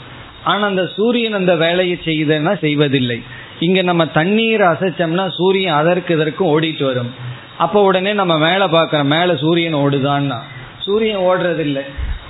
ஆனா அந்த சூரியன் அந்த வேலையை செய்தனா செய்வதில்லை. இங்க நம்ம தண்ணீரை அசைச்சோம்னா சூரியன் அதற்கு இதற்கும் ஓடிட்டு வரும். அப்ப உடனே நம்ம மேல பாக்கிறோம் மேல சூரியன் ஓடுதான்னா? சூரியன் ஓடுறதில்லை.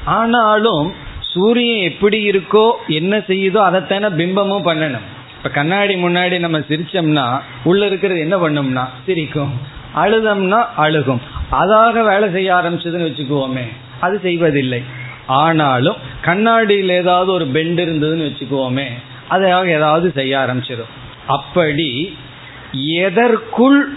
ஆனாலும் சூரியன் எப்படி இருக்கோ என்ன செய்யுதோ அதைத்தானே பிம்பமும் பண்ணணும். இப்ப கண்ணாடி முன்னாடி நம்ம சிரிச்சோம்னா உள்ள இருக்கிறது என்ன பண்ணும்னா சிரிக்கும். அழுதம்னா அழுகும். அதாக வேலை செய்ய ஆரம்பிச்சதுன்னு வச்சுக்குவோமே அது செய்வதில்லை. ஆனாலும் கண்ணாடியில் ஏதாவது ஒரு பெண்ட் இருந்ததுன்னு வச்சுக்குவோமே அதாக ஏதாவது செய்ய ஆரம்பிச்சிடும். அப்படி எதற்குள்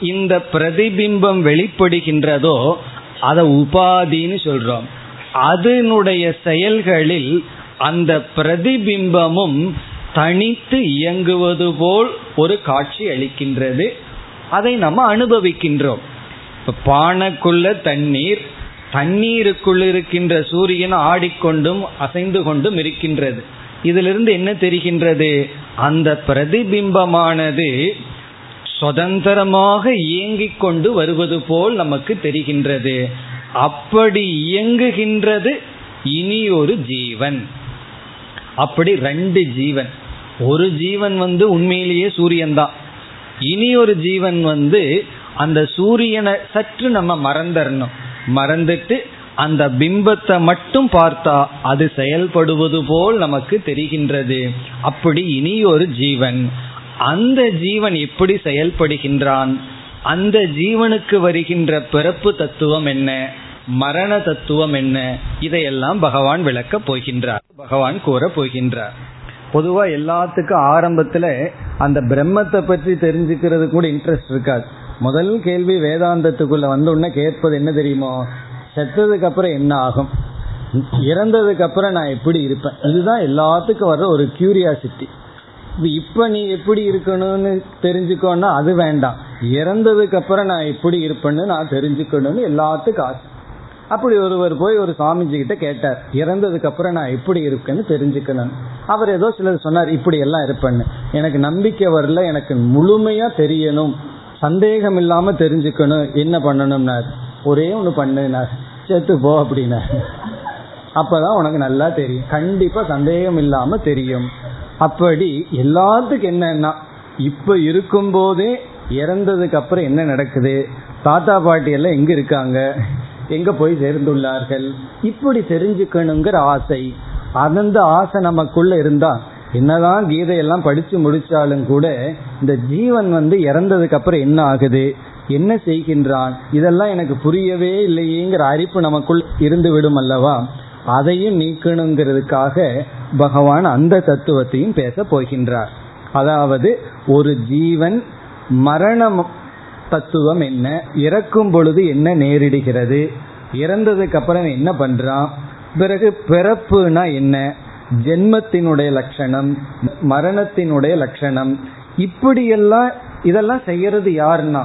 இந்த பிரதிபிம்பம் வெளிப்படுகின்றதோ அதை உபாதின்னு சொல்றோம். அதனுடைய செயல்களில் அந்த பிரதிபிம்பமும் தனித்து இயங்குவது போல் ஒரு காட்சி அளிக்கின்றது. அதை நம்ம அனுபவிக்கின்றோம். பானைக்குள்ள தண்ணீர் தண்ணீருக்குள் இருக்கின்ற சூரியன் ஆடிக்கொண்டும் அசைந்து கொண்டும் இருக்கின்றது. இதிலிருந்து என்ன தெரிகின்றது? அந்த பிரதிபிம்பமானது சுதந்திரமாக இயங்கிக் கொண்டு வருவது போல் நமக்கு தெரிகின்றது. அப்படி இயங்குகின்றது இனி ஒரு ஜீவன். அப்படி ரெண்டு ஜீவன். ஒரு ஜீவன் வந்து உண்மையிலேயே சூரியன் தான். இனி ஒரு ஜீவன் வந்து அந்த சூரியனை சற்று நம்ம மறந்துடணும் மறந்துட்டு அந்த பிம்பத்தை மட்டும் பார்த்தா அது செயல்படுவது போல் நமக்கு தெரிகின்றது. அப்படி இனி ஒரு ஜீவன். அந்த ஜீவன் எப்படி செயல்படுகின்றான். அந்த ஜீவனுக்கு வருகின்ற பிறப்பு தத்துவம் என்ன? மரண தத்துவம் என்ன? இதையெல்லாம் பகவான் விளக்க போகின்றார். பகவான் கூற போகின்றார். பொதுவா எல்லாத்துக்கும் ஆரம்பத்துல அந்த பிரம்மத்தை பற்றி தெரிஞ்சுக்கிறது கூட இன்ட்ரெஸ்ட் இருக்காது. முதல் கேள்வி வேதாந்தத்துக்குள்ள வந்த உடனே கேட்பது என்ன தெரியுமோ? செத்ததுக்கு அப்புறம் என்ன ஆகும்? இறந்ததுக்கு அப்புறம் நான் எப்படி இருப்பேன்? இதுதான் எல்லாத்துக்கும் வர்ற ஒரு கியூரியாசிட்டி இப்ப நீ எப்படி இருக்கணும்னு தெரிஞ்சுக்கோன்னா அது வேண்டாம். இறந்ததுக்கு அப்புறம் நான் எப்படி இருப்பேன்னு நான் தெரிஞ்சுக்கணும்னு எல்லாத்துக்கும் ஆசை. அப்படி ஒருவர் போய் ஒரு சுவாமிஜி கிட்ட கேட்டார் இறந்ததுக்கு அப்புறம் நான் எப்படி இருக்கேன்னு தெரிஞ்சுக்கணும். அவர் ஏதோ சிலர் சொன்னார் இப்படி எல்லாம் இருப்பேன்னு. எனக்கு நம்பிக்கை வரல எனக்கு முழுமையா தெரியணும். சந்தேகம் இல்லாம தெரிஞ்சுக்கணும் என்ன பண்ணணும்னார். ஒரே ஒன்று பண்ணுனார் செத்து போ அப்படின்னார். அப்பதான் உனக்கு நல்லா தெரியும். கண்டிப்பா சந்தேகம் இல்லாம தெரியும். அப்படி எல்லாத்துக்கும் என்னன்னா இப்ப இருக்கும் போதே இறந்ததுக்கு அப்புறம் என்ன நடக்குது? தாத்தா பாட்டி எல்லாம் எங்க இருக்காங்க? எங்க போய் சேர்ந்துள்ளார்கள்? இப்படி தெரிஞ்சுக்கணுங்கிற ஆசை. அந்த ஆசை நமக்குள்ள இருந்தா என்னதான் கீதையெல்லாம் படிச்சு முடிச்சாலும் கூட இந்த ஜீவன் வந்து இறந்ததுக்கு அப்புறம் என்ன ஆகுது? என்ன செய்கின்றான்? இதெல்லாம் எனக்கு புரியவே இல்லையேங்கிற அறிப்பு நமக்குள் இருந்து விடும் அல்லவா? அதையும் நீக்கணுங்கிறதுக்காக பகவான் அந்த தத்துவத்தையும் பேச போகின்றார். அதாவது ஒரு ஜீவன் மரண தத்துவம் என்ன இறக்கும் பொழுது என்ன நேரிடுகிறது இறந்ததுக்கு அப்புறம் என்ன பண்றான் பிறகு பிறப்புனா என்ன ஜென்மத்தினுடைய லட்சணம் மரணத்தினுடைய லட்சணம் இப்படியெல்லாம் இதெல்லாம் செய்யறது யாருன்னா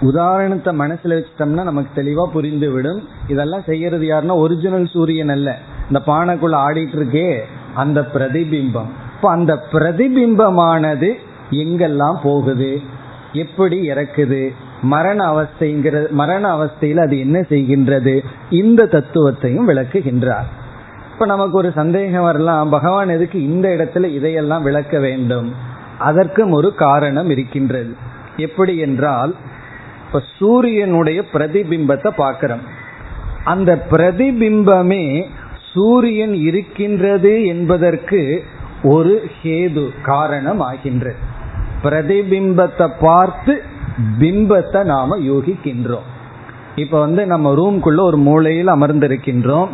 உதாரணத்தை மனசுல வச்சிட்டோம்னா நமக்கு தெளிவா புரிந்து விடும் இதெல்லாம் செய்யறது யாருன்னா ஒரிஜினல் சூரியன் அல்ல. இந்த பானைக்குள்ள ஆடிட்டு இருக்கே அந்த பிரதிபிம்பம். இப்போ அந்த பிரதிபிம்பமானது எங்கெல்லாம் போகுது? எப்படி இறக்குது? மரண அவஸ்தைங்கிற மரண அவஸ்தையில் அது என்ன செய்கின்றது? இந்த தத்துவத்தையும் விளக்குகின்றார். இப்ப நமக்கு ஒரு சந்தேகம் வரலாம். பகவான் எதுக்கு இந்த இடத்துல இதையெல்லாம் விளக்க வேண்டும்? அதற்கும் ஒரு காரணம் இருக்கின்றது. எப்படி என்றால் இப்ப சூரியனுடைய பிரதிபிம்பத்தை பார்க்கிறோம். அந்த பிரதிபிம்பமே சூரியன் இருக்கின்றது என்பதற்கு ஒரு ஹேது காரணம் ஆகின்றது பிரதிபிம்பத்தை பார்த்து பிம்பத்தை நாம யோகிக்கின்றோம். இப்ப வந்து நம்ம ரூம்குள்ள ஒரு மூலையில் அமர்ந்திருக்கின்றோம்.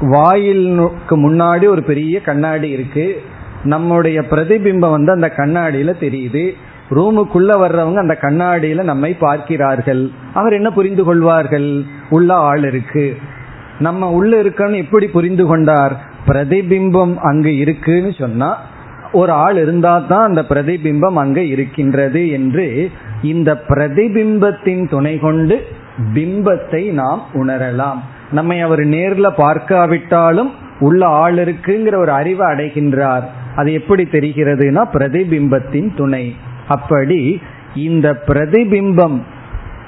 வாயிலுக்கு முன்னாடி ஒரு பெரிய கண்ணாடி இருக்கு. நம்முடைய பிரதிபிம்பம் வந்து அந்த கண்ணாடியில தெரியுது. ரூமுக்குள்ள வர்றவங்க அந்த கண்ணாடியில நம்மை பார்க்கிறார்கள். அவர் என்ன புரிந்து கொள்வார்கள்? உள்ள ஆள் இருக்கு. நம்ம உள்ள இருக்கன்னு எப்படி புரிந்து கொண்டார். பிரதிபிம்பம் அங்கு இருக்குன்னு சொன்னா ஒரு ஆள் இருந்தா தான் அந்த பிரதிபிம்பம் அங்க இருக்கின்றது என்று இந்த பிரதிபிம்பத்தின் துணை கொண்டு பிம்பத்தை நாம் உணரலாம். நம்மை அவர் நேர்ல பார்க்காவிட்டாலும் உள்ள ஆள் இருக்குங்கிற ஒரு அறிவை அடைகின்றார். அது எப்படி தெரிகிறதுனா பிரதிபிம்பத்தின் துணை. அப்படி இந்த பிரதிபிம்பம்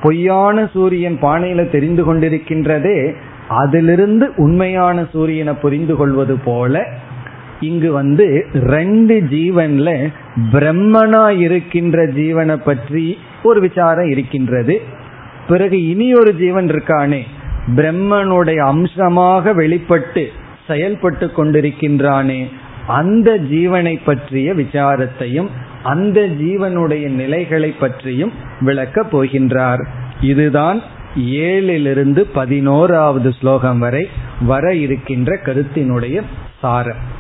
பொய்யான சூரியன் பானையில தெரிந்து கொண்டிருக்கின்றதே அதிலிருந்து உண்மையான சூரியனை புரிந்து கொள்வது போல இங்கு வந்து ரெண்டு ஜீவன்ல பிரம்மனா இருக்கின்ற ஜீவனை பற்றி ஒரு விசாரம் இருக்கின்றது. பிறகு இனி ஒரு ஜீவன் இருக்கானே பிரம்மனுடைய அம்சமாக வெளிப்பட்டு செயல்பட்டு கொண்டிருக்கின்றானே அந்த ஜீவனை பற்றிய விசாரத்தையும் அந்த ஜீவனுடைய நிலைகளை பற்றியும் விளக்கப் போகின்றார். இதுதான் ஏழிலிருந்து பதினோராவது ஸ்லோகம் வரை வர இருக்கின்ற கருத்தினுடைய சாரம்.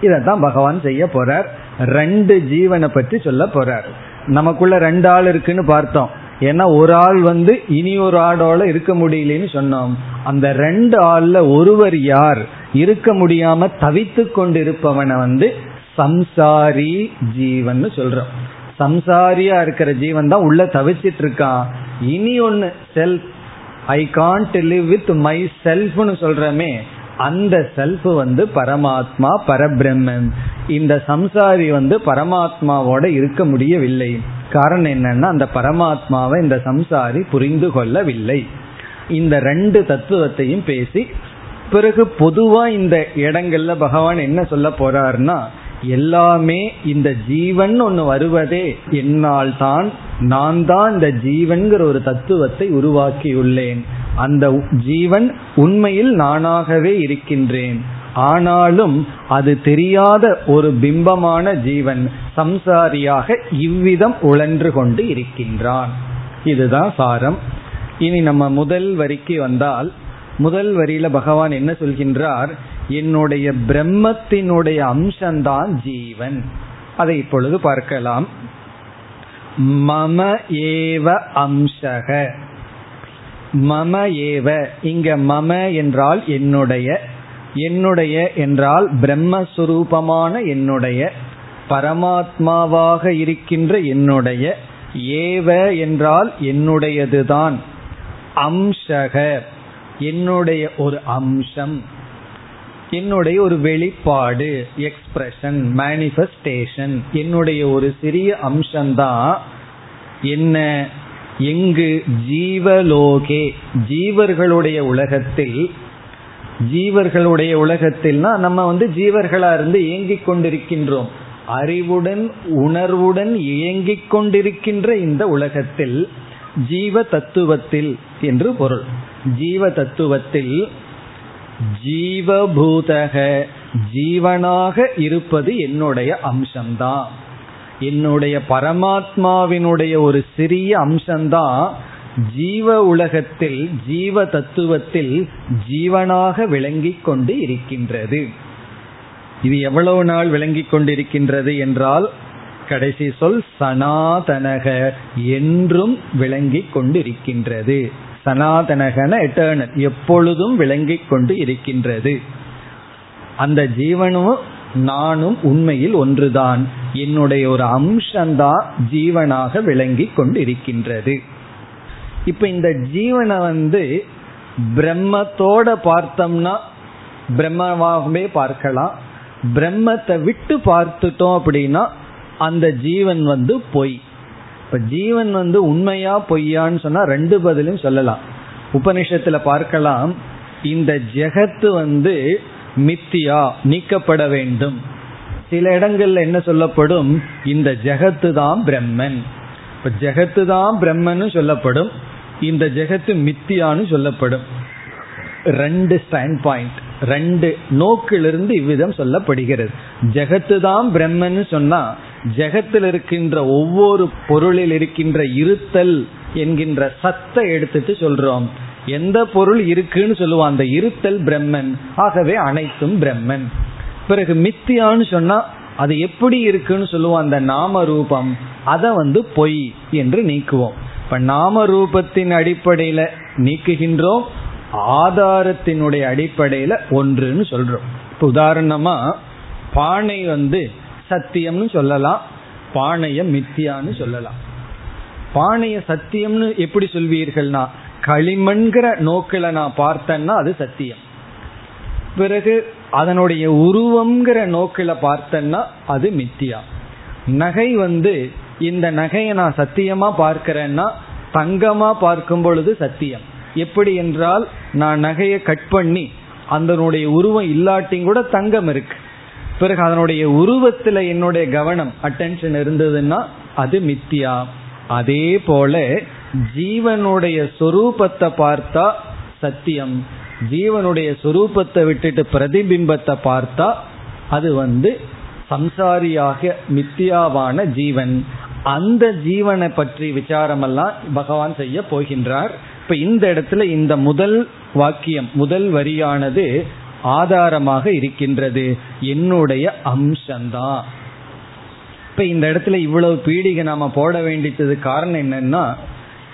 இதான் பகவான் செய்ய போறார். ரெண்டு ஜீவனை பற்றி சொல்ல போறார். நமக்குள்ள ரெண்டு ஆள் இருக்குன்னு பார்த்தோம். ஏன்னா ஒரு ஆள் வந்து இனி ஒரு ஆடோட இருக்க முடியலன்னு சொன்னோம். அந்த ரெண்டு ஆள்ல ஒருவர் யார்? இருக்க முடியாம தவித்து கொண்டிருப்பவனை வந்து சம்சாரி ஜீவன் சொல்றோம். சம்சாரியா இருக்கிற ஜீவன் தான் உள்ள தவிச்சிட்டு இருக்கான். இனி ஒன்னு self I can't live with my செல்ஃப்னு சொல்றமே அந்த செல்ஃப் வந்து பரமாத்மா பரபிரம்மன். இந்த சம்சாரி வந்து பரமாத்மாவோட இருக்க முடியவில்லை. காரணம் என்னன்னா அந்த பரமாத்மாவை இந்த சம்சாரி புரிந்து கொள்ளவில்லை. இந்த ரெண்டு தத்துவத்தையும் பேசி பிறகு பொதுவா இந்த இடங்கள்ல பகவான் என்ன சொல்ல போறாருன்னா எல்லாமே இந்த ஜீவன் ஒன்று வருவதே என்னால் தான் நான் தான் இந்த ஜீவன்கிற ஒரு தத்துவத்தை உருவாக்கியுள்ளேன். அந்த ஜீவன் உண்மையில் நானாகவே இருக்கின்றேன். ஆனாலும் அது தெரியாத ஒரு பிம்பமான ஜீவன் சம்சாரியாக இவ்விதம் உழன்று கொண்டு இருக்கின்றான். இதுதான் சாரம். இனி நம்ம முதல் வரிக்கு வந்தால் முதல் வரியில பகவான் என்ன சொல்கின்றார்? என்னுடைய பிரம்மத்தினுடைய அம்சம்தான் ஜீவன். அதை இப்பொழுது பார்க்கலாம். மம ஏவ அம்சக. மம ஏவ. இங்க மம என்றால் என்னுடைய என்னுடைய என்றால் பிரம்மஸ்வரூபமான என்னுடைய பரமாத்மாவாக இருக்கின்ற என்னுடைய ஏவ என்றால் என்னுடையதுதான். அம்சக. என்னுடைய ஒரு அம்சம். என்னுடைய ஒரு வெளிப்பாடு எக்ஸ்பிரஷன் மேனிஃபெஸ்டேஷன் என்னுடைய ஒரு சிறிய அம்சம்தான் என்ன? எங்கு ஜீவலோகே ஜீவர்களுடைய உலகத்தில் ஜீவர்களுடைய உலகத்தில்னா நம்ம வந்து ஜீவர்களா இருந்து இயங்கிக் கொண்டிருக்கின்றோம். அறிவுடன் உணர்வுடன் இயங்கிக் கொண்டிருக்கின்ற இந்த உலகத்தில் ஜீவ தத்துவத்தில் என்று பொருள். ஜீவ தத்துவத்தில் ஜீவபூதக ஜீவனாக இருப்பது என்னுடைய அம்சம்தான். என்னுடைய பரமாத்மாவினுடைய ஒரு சிறிய அம்சம்தான் ஜீவ உலகத்தில் ஜீவ தத்துவத்தில் ஜீவனாக விளங்கிக் கொண்டு இருக்கின்றது. இது எவ்வளவு நாள் விளங்கிக் கொண்டிருக்கின்றது என்றால் கடைசி சொல் சனாதனக என்றும் விளங்கிக் கொண்டிருக்கின்றது. சனாதனகன எட்டர்னல் எப்பொழுதும் விளங்கிக் கொண்டு இருக்கின்றது. அந்த ஜீவனும் நானும் உண்மையில் ஒன்றுதான். என்னுடைய ஒரு அம்சம்தான் ஜீவனாக விளங்கி கொண்டு இருக்கின்றது இப்ப இந்த ஜீவனை வந்து பிரம்மத்தோட பார்த்தோம்னா பிரம்மவாகவே பார்க்கலாம். பிரம்மத்தை விட்டு பார்த்துட்டோம் அப்படின்னா அந்த ஜீவன் வந்து பொய். இப்ப ஜீவன் வந்து உண்மையா பொய்யான்னு சொன்னா ரெண்டு பதிலும் சொல்லலாம். உபனிஷத்துல பார்க்கலாம் இந்த ஜெகத்து வந்து மித்தியா நீக்கப்பட வேண்டும். சில இடங்கள்ல என்ன சொல்லப்படும்? இந்த ஜெகத்து தான் பிரம்மன். இப்ப ஜெகத்து தான் பிரம்மன் சொல்லப்படும் இந்த ஜெகத்து மித்தியான்னு சொல்லப்படும். ரெண்டு ஸ்டாண்ட் பாயிண்ட் ரெண்டு நோக்கிலிருந்து இவ்விதம் சொல்லப்படுகிறது. ஜெகத்து தான் பிரம்மன் சொன்னா ஜெகத்தில் இருக்கின்ற ஒவ்வொரு பொருளில் இருக்கின்ற இருத்தல் என்கின்ற சத்தை எடுத்துட்டு சொல்றோம். எந்த பொருள் இருக்குன்னு சொல்லுவோம். அந்த இருத்தல் பிரம்மன். ஆகவே அனைத்தும் பிரம்மன். பிறகு மித்தியான்னு சொன்னா அது எப்படி இருக்குன்னு சொல்லுவோம். அந்த நாம ரூபம் அதை வந்து பொய் என்று நீக்குவோம். இப்ப நாம ரூபத்தின் அடிப்படையில நீக்குகின்றோம். ஆதாரத்தினுடைய அடிப்படையில ஒன்றுன்னு சொல்றோம். இப்ப உதாரணமா பானை வந்து சத்தியம்னு சொல்லலாம். பானைய மித்தியான்னு சொல்லலாம். பானைய சத்தியம்னு எப்படி சொல்வீர்கள்னா களிமண்கிற நோக்கில நான் பார்த்தேன்னா அது சத்தியம். பிறகு அதனுடைய உருவம்ங்கிற நோக்கில பார்த்தேன்னா அது மித்தியா. நகை வந்து இந்த நகையை நான் சத்தியமா பார்க்கிறேன்னா தங்கமா பார்க்கும் பொழுது சத்தியம். எப்படி என்றால் நான் நகையை கட் பண்ணி அதனுடைய உருவம் இல்லாட்டியும் கூட தங்கம் இருக்கு. பிறகு அதனுடைய உருவத்துல என்னுடைய கவனம் அட்டென்ஷன் இருந்ததுன்னா அது மித்தியா. அதே போல ஜீவனுடைய சொரூபத்தை பார்த்தா சத்தியம். ஜீவனுடைய சொரூபத்தை விட்டுட்டு பிரதிபிம்பத்தை பார்த்தா அது வந்து சம்சாரியாக மித்தியாவான ஜீவன். அந்த ஜீவனை பற்றி விசாரமெல்லாம் பகவான் செய்ய போகின்றார். இப்ப இந்த இடத்துல இந்த முதல் வாக்கியம் முதல் வரியானது ஆதாரமாக இருக்கின்றது. என்னுடைய அம்சம்தான் இப்ப இந்த இடத்துல இவ்வளவு பீடிகை நாம போட வேண்டியது காரணம் என்னன்னா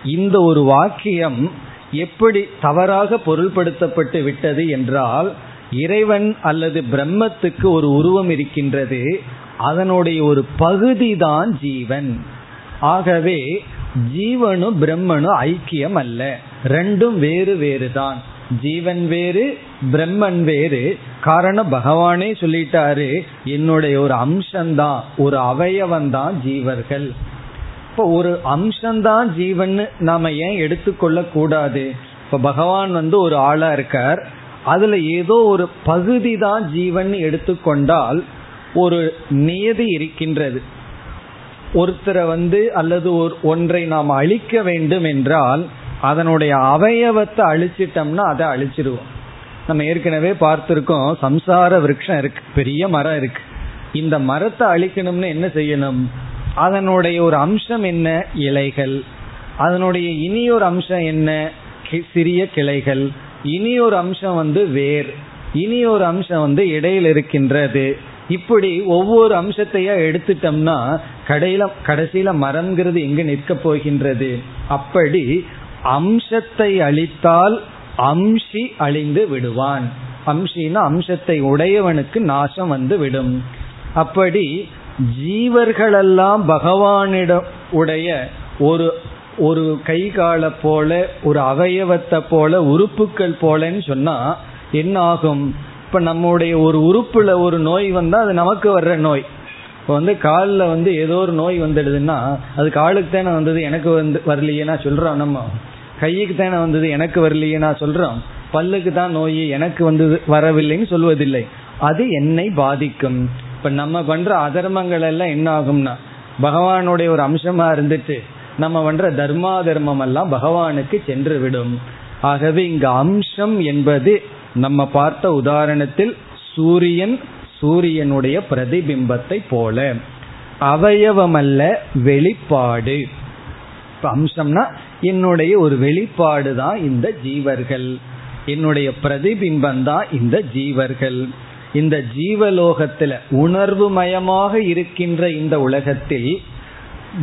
இந்த ஒரு வாக்கியம் எப்படி தவறாக பொருள்படுத்தப்பட்டு விட்டது என்றால் இறைவன் அல்லது பிரம்மத்துக்கு ஒரு உருவம் இருக்கின்றது. அதனுடைய ஒரு பகுதி தான் ஜீவன். ஆகவே ஜீவனும் பிரம்மனும் ஐக்கியம் அல்ல. ரெண்டும் வேறு வேறு தான் ஜீவன் வேறு பிரம்மன் வேறு. காரணம் பகவானே சொல்லிட்டாரு என்னுடைய ஒரு அம்சம்தான் ஒரு அவயவன் தான் ஜீவர்கள். இப்போ ஒரு அம்சம்தான் ஜீவன் நாம ஏன் எடுத்துக்கொள்ள கூடாது இப்ப பகவான் வந்து ஒரு ஆளா இருக்கார். அதுல ஏதோ ஒரு பகுதி தான் ஜீவன் எடுத்துக்கொண்டால் ஒரு நியதி இருக்கின்றது. ஒருத்தரை வந்து அல்லது ஒரு ஒன்றை நாம் அழிக்க வேண்டும் என்றால் அதனுடைய அவயவத்தை அழிச்சிட்டோம்னா அதை அழிச்சிருவோம். நம்ம ஏற்கனவே பார்த்திருக்கோம் சம்சார விரக்ஷம் இருக்கு பெரிய மரம் இருக்கு. இந்த மரத்தை அழிக்கணும்னு என்ன செய்யணும்? அதனுடைய ஒரு அம்சம் என்ன? இலைகள். அதனுடைய இனி ஒரு அம்சம் என்ன? சிறிய கிளைகள். இனி ஒரு அம்சம் வந்து வேர். இனி ஒரு அம்சம் வந்து இடையில் இருக்கின்றது. இப்படி ஒவ்வொரு அம்சத்தையா எடுத்துட்டோம்னா கடையில கடைசியில மரம்ங்கிறது எங்க நிற்க போகின்றது? அப்படி அம்சத்தை அழித்தால் அம்சி அழிந்து விடுவான். அம்சின்னா அம்சத்தை உடையவனுக்கு நாசம் வந்து விடும். அப்படி ஜீவர்களெல்லாம் பகவானிடம் உடைய ஒரு ஒரு கை கால போல ஒரு அவயவத்தை போல உறுப்புகள் போலன்னு சொன்னா என்ன ஆகும் இப்ப நம்முடைய ஒரு உறுப்புல ஒரு நோய் வந்தா அது நமக்கு வர்ற நோய். இப்போ வந்து காலில் வந்து ஏதோ ஒரு நோய் வந்துடுதுன்னா அது காலுக்கு தானே வந்தது எனக்கு வந்து வரலையே நான் சொல்றோம் நம்ம. கைக்கு தானே வந்தது எனக்கு வரலையே நான் சொல்றோம். பல்லுக்கு தான் நோய் எனக்கு வந்தது வரவில்லைன்னு சொல்வதில்லை. அது என்னை பாதிக்கும். இப்ப நம்ம பண்ற அதர்மங்கள் எல்லாம் என்ன ஆகும்னா பகவானுடைய ஒரு அம்சமா இருந்துட்டு நம்ம பண்ற தர்மா தர்மம் எல்லாம் பகவானுக்கு சென்று விடும் ஆகவே இங்க அம்சம் என்பது நம்ம பார்த்த உதாரணத்தில் சூரியன் சூரியனுடைய பிரதிபிம்பத்தை போல. அவயவமல்ல வெளிப்பாடு. அம்சம்னா என்னுடைய ஒரு வெளிப்பாடு தான் இந்த ஜீவர்கள். என்னுடைய பிரதிபிம்பம் தான் இந்த ஜீவர்கள். இந்த ஜீவலோகத்தில் உணர்வு மயமாக இருக்கின்ற இந்த உலகத்தில்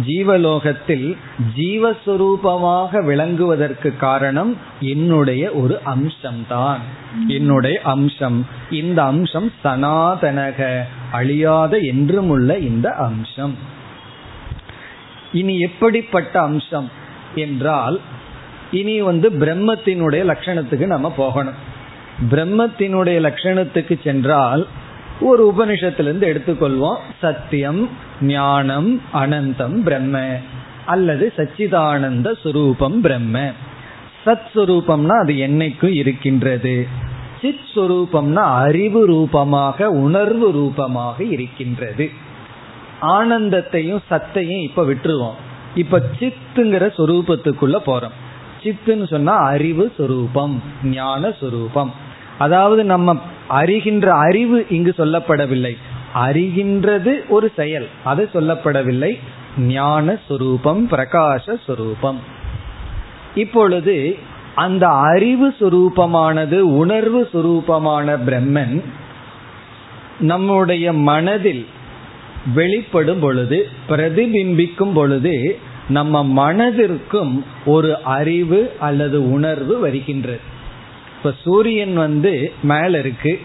ஜீவலோகத்தில் ஜீவஸ்வரூபமாக விளங்குவதற்கு காரணம் என்னுடைய ஒரு அம்சம்தான் என்னுடைய அம்சம். இந்த அம்சம் சனாதனக அழியாத என்றும் உள்ள இந்த அம்சம். இனி எப்படிப்பட்ட அம்சம்? என்றால் இனி வந்து பிரம்மத்தினுடைய லட்சணத்துக்கு நம்ம போகணும். பிரம்மத்தினுடைய லட்சணத்துக்கு சென்றால் ஒரு உபனிஷத்திலிருந்து எடுத்துக்கொள்வோம். சத்தியம் ஞானம் அனந்தம் பிரம்ம. அல்லது சச்சிதானந்த சுரூபம் பிரம்ம. சத் சுரூபம்னா அது என்னைக்கும் இருக்கின்றது? சித் சுரூபம்னா அறிவு ரூபமாக உணர்வு ரூபமாக இருக்கின்றது. ஆனந்தத்தையும் சத்தையும் இப்ப விட்டுருவோம். இப்ப சித்துங்கிற சொரூபத்துக்குள்ள போறோம். சித்துன்னு சொன்னா அறிவு சொரூபம் ஞான சொரூபம். அதாவது நம்ம அறிகின்ற அறிவு இங்கு சொல்லப்படவில்லை. அறிகின்றது ஒரு செயல் அது சொல்லப்படவில்லை. ஞான சுரூபம் பிரகாச சுரூபம். இப்பொழுது அந்த அறிவு சுரூபமானது உணர்வு சுரூபமான பிரம்மன் நம்முடைய மனதில் வெளிப்படும் பொழுது பிரதிபிம்பிக்கும் பொழுது நம்ம மனதிற்கும் ஒரு அறிவு அல்லது உணர்வு வருகின்றது. இப்ப சூரியன் வந்து மேல இருக்கு.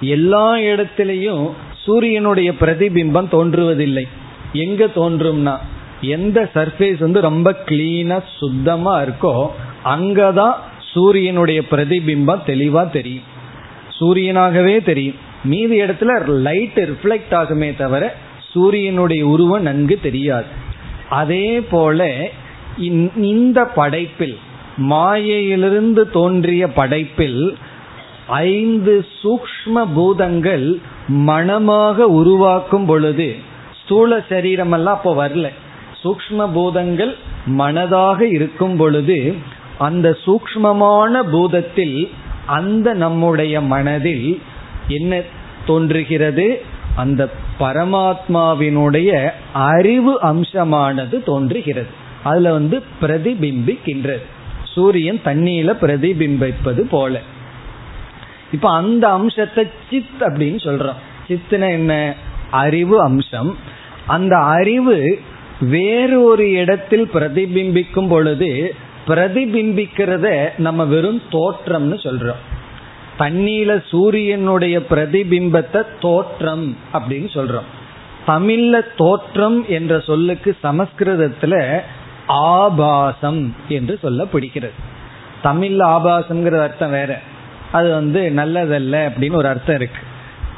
எல்லா இடத்திலையும் சூரியனுடைய பிரதிபிம்பம் தோன்றுவதில்லை. எங்க தோன்றும்னா எந்த சர்ஃபேஸ் வந்து ரொம்ப கிளீனா சுத்தமா இருக்கோ அங்கதான் சூரியனுடைய பிரதிபிம்பம் தெளிவா தெரியும். சூரியனாகவே தெரியும். மீதி இடத்துல லைட் ரிஃப்ளெக்ட் ஆகுமே தவிர சூரியனுடைய உருவம் நன்கு தெரியாது. அதே போல இந்த படைப்பில் மாயையிலிருந்து தோன்றிய படைப்பில் ஐந்து சூக்ம பூதங்கள் மனமாக உருவாக்கும் பொழுது ஸ்தூல சரீரமெல்லாம் அப்போ வரல. சூக்ம பூதங்கள் மனதாக இருக்கும் பொழுது அந்த சூக்மமான பூதத்தில் அந்த நம்முடைய மனதில் என்ன தோன்றுகிறது? அந்த பரமாத்மாவினுடைய அறிவு அம்சமானது தோன்றுகிறது. அதுல வந்து பிரதிபிம்பிக்கின்றது. சூரியன் தண்ணியில பிரதிபிம்பிப்பது போல. இப்ப அந்த அம்சத்தை சித் அப்படின்னு சொல்றோம். சித்துன என்ன? அறிவு அம்சம். அந்த அறிவு வேறு ஒரு இடத்தில் பிரதிபிம்பிக்கும் பொழுது பிரதிபிம்பிக்கிறத நம்ம வெறும் தோற்றம்னு சொல்றோம். தண்ணீல சூரியனுடைய பிரதிபிம்பத்தை தோற்றம் அப்படின்னு சொல்றோம். தமிழ்ல தோற்றம் என்ற சொல்லுக்கு சமஸ்கிருதத்துல ஆபாசம் என்று சொல்ல பிடிக்கிறது தமிழ்ல ஆபாசம்ங்கிற அர்த்தம் வேற. அது வந்து நல்லதல்ல அப்படின்னு ஒரு அர்த்தம் இருக்கு.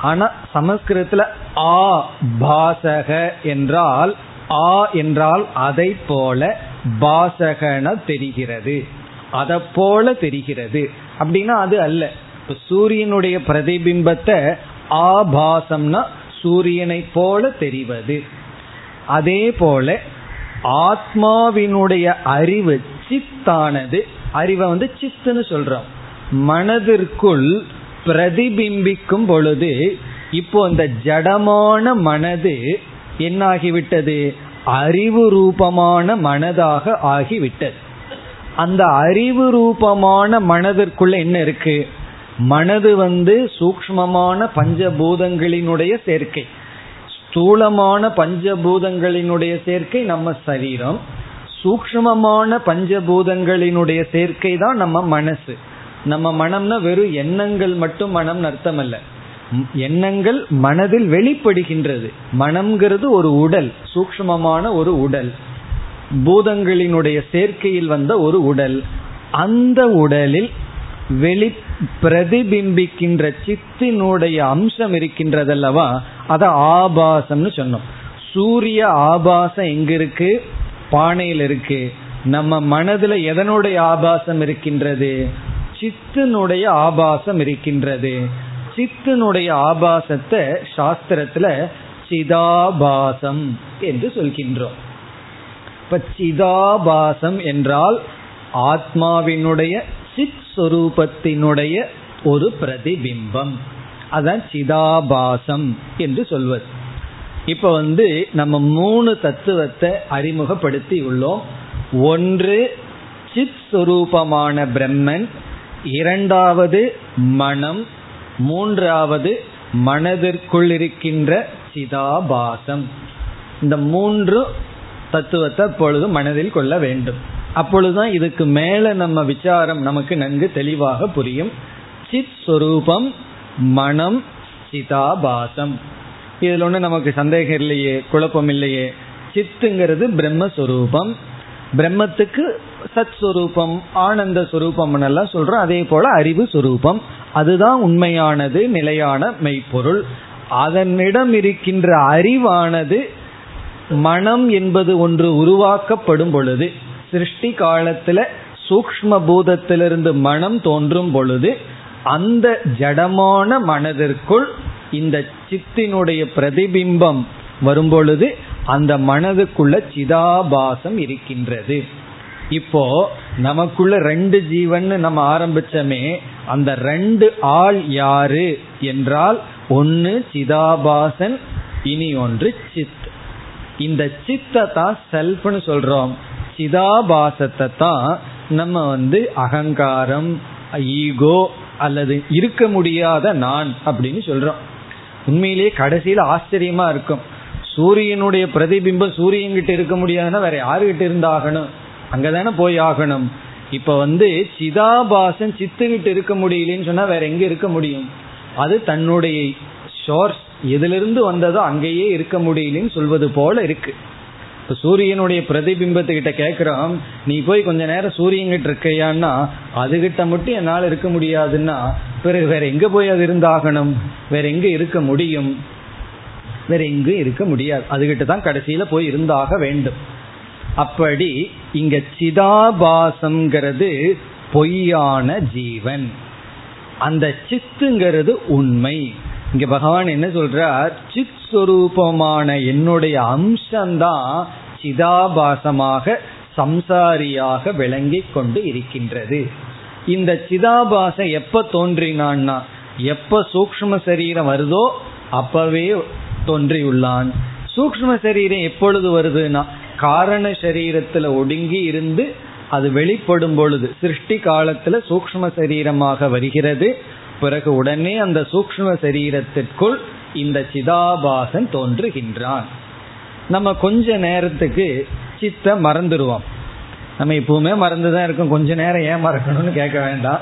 ஆனா சமஸ்கிருதத்துல ஆ பாசக என்றால் ஆ என்றால் அதை போல பாசகன தெரிகிறது. அதை போல தெரிகிறது. அப்படின்னா அது அல்ல. இப்ப சூரியனுடைய பிரதிபிம்பத்தை ஆபாசம்னா சூரியனை போல தெரிவது. அதே போல ஆத்மாவினுடைய அறிவு சித்தானது. அறிவை வந்து சித்துன்னு சொல்றோம். மனதிற்குள் பிரதிபிம்பிக்கும் பொழுது இப்போ இந்த ஜடமான மனது என்னாகிவிட்டது? அறிவு ரூபமான மனதாக ஆகிவிட்டது. அந்த அறிவு ரூபமான மனதிற்குள்ள என்ன இருக்கு? மனது வந்து சூக்மமான பஞ்சபூதங்களினுடைய சேர்க்கை. ஸ்தூலமான பஞ்சபூதங்களினுடைய சேர்க்கை நம்ம சரீரம். சூக்மமான பஞ்சபூதங்களினுடைய சேர்க்கை தான் நம்ம மனசு. நம்ம மனம்னா வெறும் எண்ணங்கள் மட்டும் மனம் அர்த்தம் அல்ல எண்ணங்கள் மனதில் வெளிப்படுகின்றது. மனம்ங்கிறது ஒரு உடல் சூக்மமான ஒரு உடல். பூதங்களினுடைய சேர்க்கையில் வந்த ஒரு உடல். அந்த உடலில் வெளி பிரதிபிம்பிக்கின்ற சித்தினுடைய அம்சம் இருக்கின்றதல்லவா? அத ஆபாசம்னு சொன்னோம். சூரிய ஆபாசம் எங்க இருக்கு பானையில் இருக்கு. நம்ம மனதுல எதனுடைய ஆபாசம் இருக்கின்றது? சித்தினுடைய ஆபாசம் இருக்கின்றது. சித்தினுடைய ஆபாசத்தை சாஸ்திரத்துல சிதாபாசம் என்று சொல்கின்றோம். இப்ப சிதாபாசம் என்றால் ஆத்மாவினுடைய சித் சொரூபத்தினுடைய ஒரு பிரதிபிம்பம். அதான் சிதாபாசம் என்று சொல்வது. இப்ப வந்து நம்ம மூணு தத்துவத்தை அறிமுகப்படுத்தி உள்ளோம் ஒன்று சித் சுரூபமான பிரம்மன். இரண்டாவது மனம். மூன்றாவது மனதிற்குள் இருக்கின்ற சிதாபாசம். இந்த மூன்று தத்துவத்தை அப்பொழுது மனதில் கொள்ள வேண்டும். அப்பொழுதுதான் இதுக்கு மேல நம்ம விசாரம் நமக்கு நன்கு தெளிவாக புரியும். சித் சொரூபம் மனம் சிதாபாசம். இதுல ஒண்ணு நமக்கு சந்தேகம் இல்லையே குழப்பம் இல்லையே சித்துங்கிறது பிரம்மஸ்வரூபம் பிரம்மத்துக்கு சத் சுரூபம் ஆனந்த சுரூபம் எல்லாம் சொல்றோம். அதே போல அறிவு சுரூபம். அதுதான் உண்மையானது நிலையான மெய்ப்பொருள். அதனிடம் இருக்கின்ற அறிவானது மனம் என்பது ஒன்று உருவாக்கப்படும் பொழுது சிருஷ்டி காலத்துல சூக்ம பூதத்திலிருந்து மனம் தோன்றும் பொழுது அந்த ஜடமான மனதிற்குள் இந்த சித்தினுடைய பிரதிபிம்பம் வரும்பொழுது அந்த மனதுக்குள்ள சிதாபாசம் இருக்கின்றது. இப்போ நமக்குள்ள ரெண்டு ஜீவன் நம்ம ஆரம்பிச்சமே அந்த ரெண்டு ஆள் யாரு என்றால் ஒன்னு சிதாபாசன் இனி ஒன்று சித். இந்த சித்தை தான் செல்ஃப்னு சொல்றோம். சிதாபாசத்தை தான் நம்ம வந்து அகங்காரம் ஈகோ அல்லது இருக்க முடியாத நான் அப்படின்னு சொல்றோம். உண்மையிலேயே கடைசியில் ஆச்சரியமா இருக்கும். சூரியனுடைய பிரதிபிம்பம் சூரியன்கிட்ட இருக்க முடியாதுன்னா வேற யாருகிட்ட இருந்தாகணும்? அங்கதானே போய் ஆகணும். இப்ப வந்து சிதாபாசன் சித்துக்கிட்டு இருக்க முடியலன்னு சொன்னா வேற எங்க இருக்க முடியும்? அது தன்னுடைய சோர்ஸ் எதிலிருந்து வந்ததோ அங்கேயே இருக்க முடியலன்னு சொல்வது போல இருக்கு. இப்ப சூரியனுடைய பிரதிபிம்பத்துக்கிட்ட கேட்கிறோம் நீ போய் கொஞ்ச நேரம் சூரியன் கிட்ட இருக்கையான்னா அதுகிட்ட மட்டும் என்னால் இருக்க முடியாதுன்னா பிறகு வேற எங்க போய் அது இருந்தாகணும்? வேற எங்க இருக்க முடியும்? வேற எங்கும் இருக்க முடியாது. அதுகிட்ட தான் கடைசியில போய் இருந்தாக வேண்டும். அப்படி இங்க சிதாபாசம்ங்கிறது பொய்யான ஜீவன். அந்த சித்துங்கிறது உண்மை. இங்க பகவான் என்ன சொல்றார்? சித் சுரூபமான என்னுடைய அம்சம்தான் சிதாபாசமாக சம்சாரியாக விளங்கி கொண்டு இருக்கின்றது. இந்த சிதாபாசம் எப்ப தோன்றினான்னா எப்ப சூக்ம சரீரம் வருதோ அப்பவே தோன்றியுள்ளான். சூக்ம சரீரம் எப்பொழுது வருதுன்னா காரண சரீரத்துல ஒடுங்கி இருந்து அது வெளிப்படும் பொழுது சிருஷ்டி காலத்துல சூக்ம சரீரமாக வருகிறது. பிறகு உடனே அந்த சூக்ம சரீரத்திற்குள் இந்த சிதாபாசன் தோன்றுகின்றான். நம்ம கொஞ்ச நேரத்துக்கு சித்த மறந்துடுவோம் நம்ம இப்பவுமே மறந்துதான் இருக்கோம். கொஞ்ச நேரம் ஏன் மறக்கணும்னு கேட்க வேண்டாம்.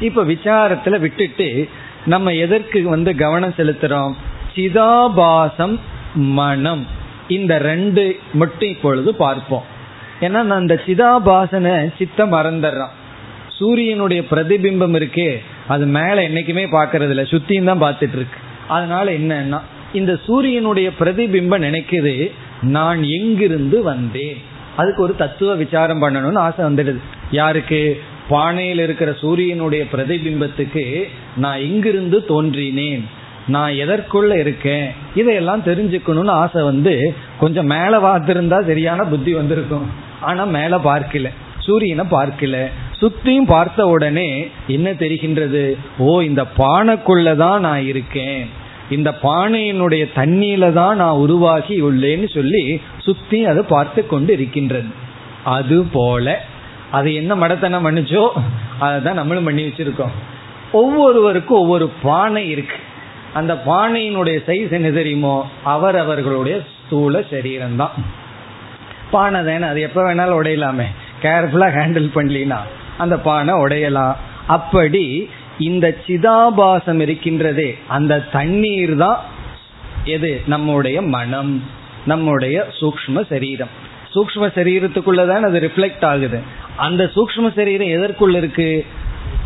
இப்ப விசாரத்துல விட்டுட்டு நம்ம எதற்கு வந்து கவனம் செலுத்துறோம்? சிதாபாசம் மனம். இந்த ரெண்டு மட்டும் இப்பொழுது பார்ப்போம். ஏன்னா நான் அந்த சிதாபாசனை சித்த மறந்துடுறான். சூரியனுடைய பிரதிபிம்பம் இருக்கே அது மேல என்னைக்குமே பாக்குறது இல்ல சுத்தியும் தான் பார்த்துட்டு இருக்கு அதனால என்னன்னா இந்த சூரியனுடைய பிரதிபிம்பம் நினைக்குது நான் எங்கிருந்து வந்தேன்? அதுக்கு ஒரு தத்துவ விசாரம் பண்ணணும்னு ஆசை வந்துடுது. யாருக்கு? பானையில் இருக்கிற சூரியனுடைய பிரதிபிம்பத்துக்கு நான் எங்கிருந்து தோன்றினேன்? நான் எதற்குள்ள இருக்கேன்? இதையெல்லாம் தெரிஞ்சுக்கணும்னு ஆசை வந்து கொஞ்சம் மேலே பார்த்துருந்தா சரியான புத்தி வந்திருக்கும். ஆனால் மேலே பார்க்கல. சூரியனை பார்க்கல. சுத்தியும் பார்த்த உடனே என்ன தெரிகின்றது? ஓ இந்த பானைக்குள்ளதான் நான் இருக்கேன். இந்த பானையினுடைய தண்ணியில தான் நான் உருவாகி உள்ளேன்னு சொல்லி சுத்தி அது பார்த்து கொண்டு இருக்கின்றது அது போல அது என்ன மடத்தனம் பண்ணிச்சோ அதை தான் நம்மளும் பண்ணி வச்சிருக்கோம். ஒவ்வொருவருக்கும் ஒவ்வொரு பானை இருக்கு. அந்த பானையினுடைய சைஸ் என்ன தெரியுமோ அவர் அவர்களுடைய ஸ்தூல சரீரம் தான் பானை தானே அது எப்போ வேணாலும் உடையலாமே. கேர்ஃபுல்லாக ஹேண்டில் பண்ணலாம் அந்த பானை உடையலாம். அப்படி இந்த சிதாபாசம் இருக்கின்றதே அந்த தண்ணீர் தான் எது? நம்முடைய மனம் நம்முடைய சூக்ம சரீரம். சூக்ம சரீரத்துக்குள்ளதான் அது ரிஃப்ளெக்ட் ஆகுது. அந்த சூக்ம சரீரம் எதற்குள்ள இருக்கு?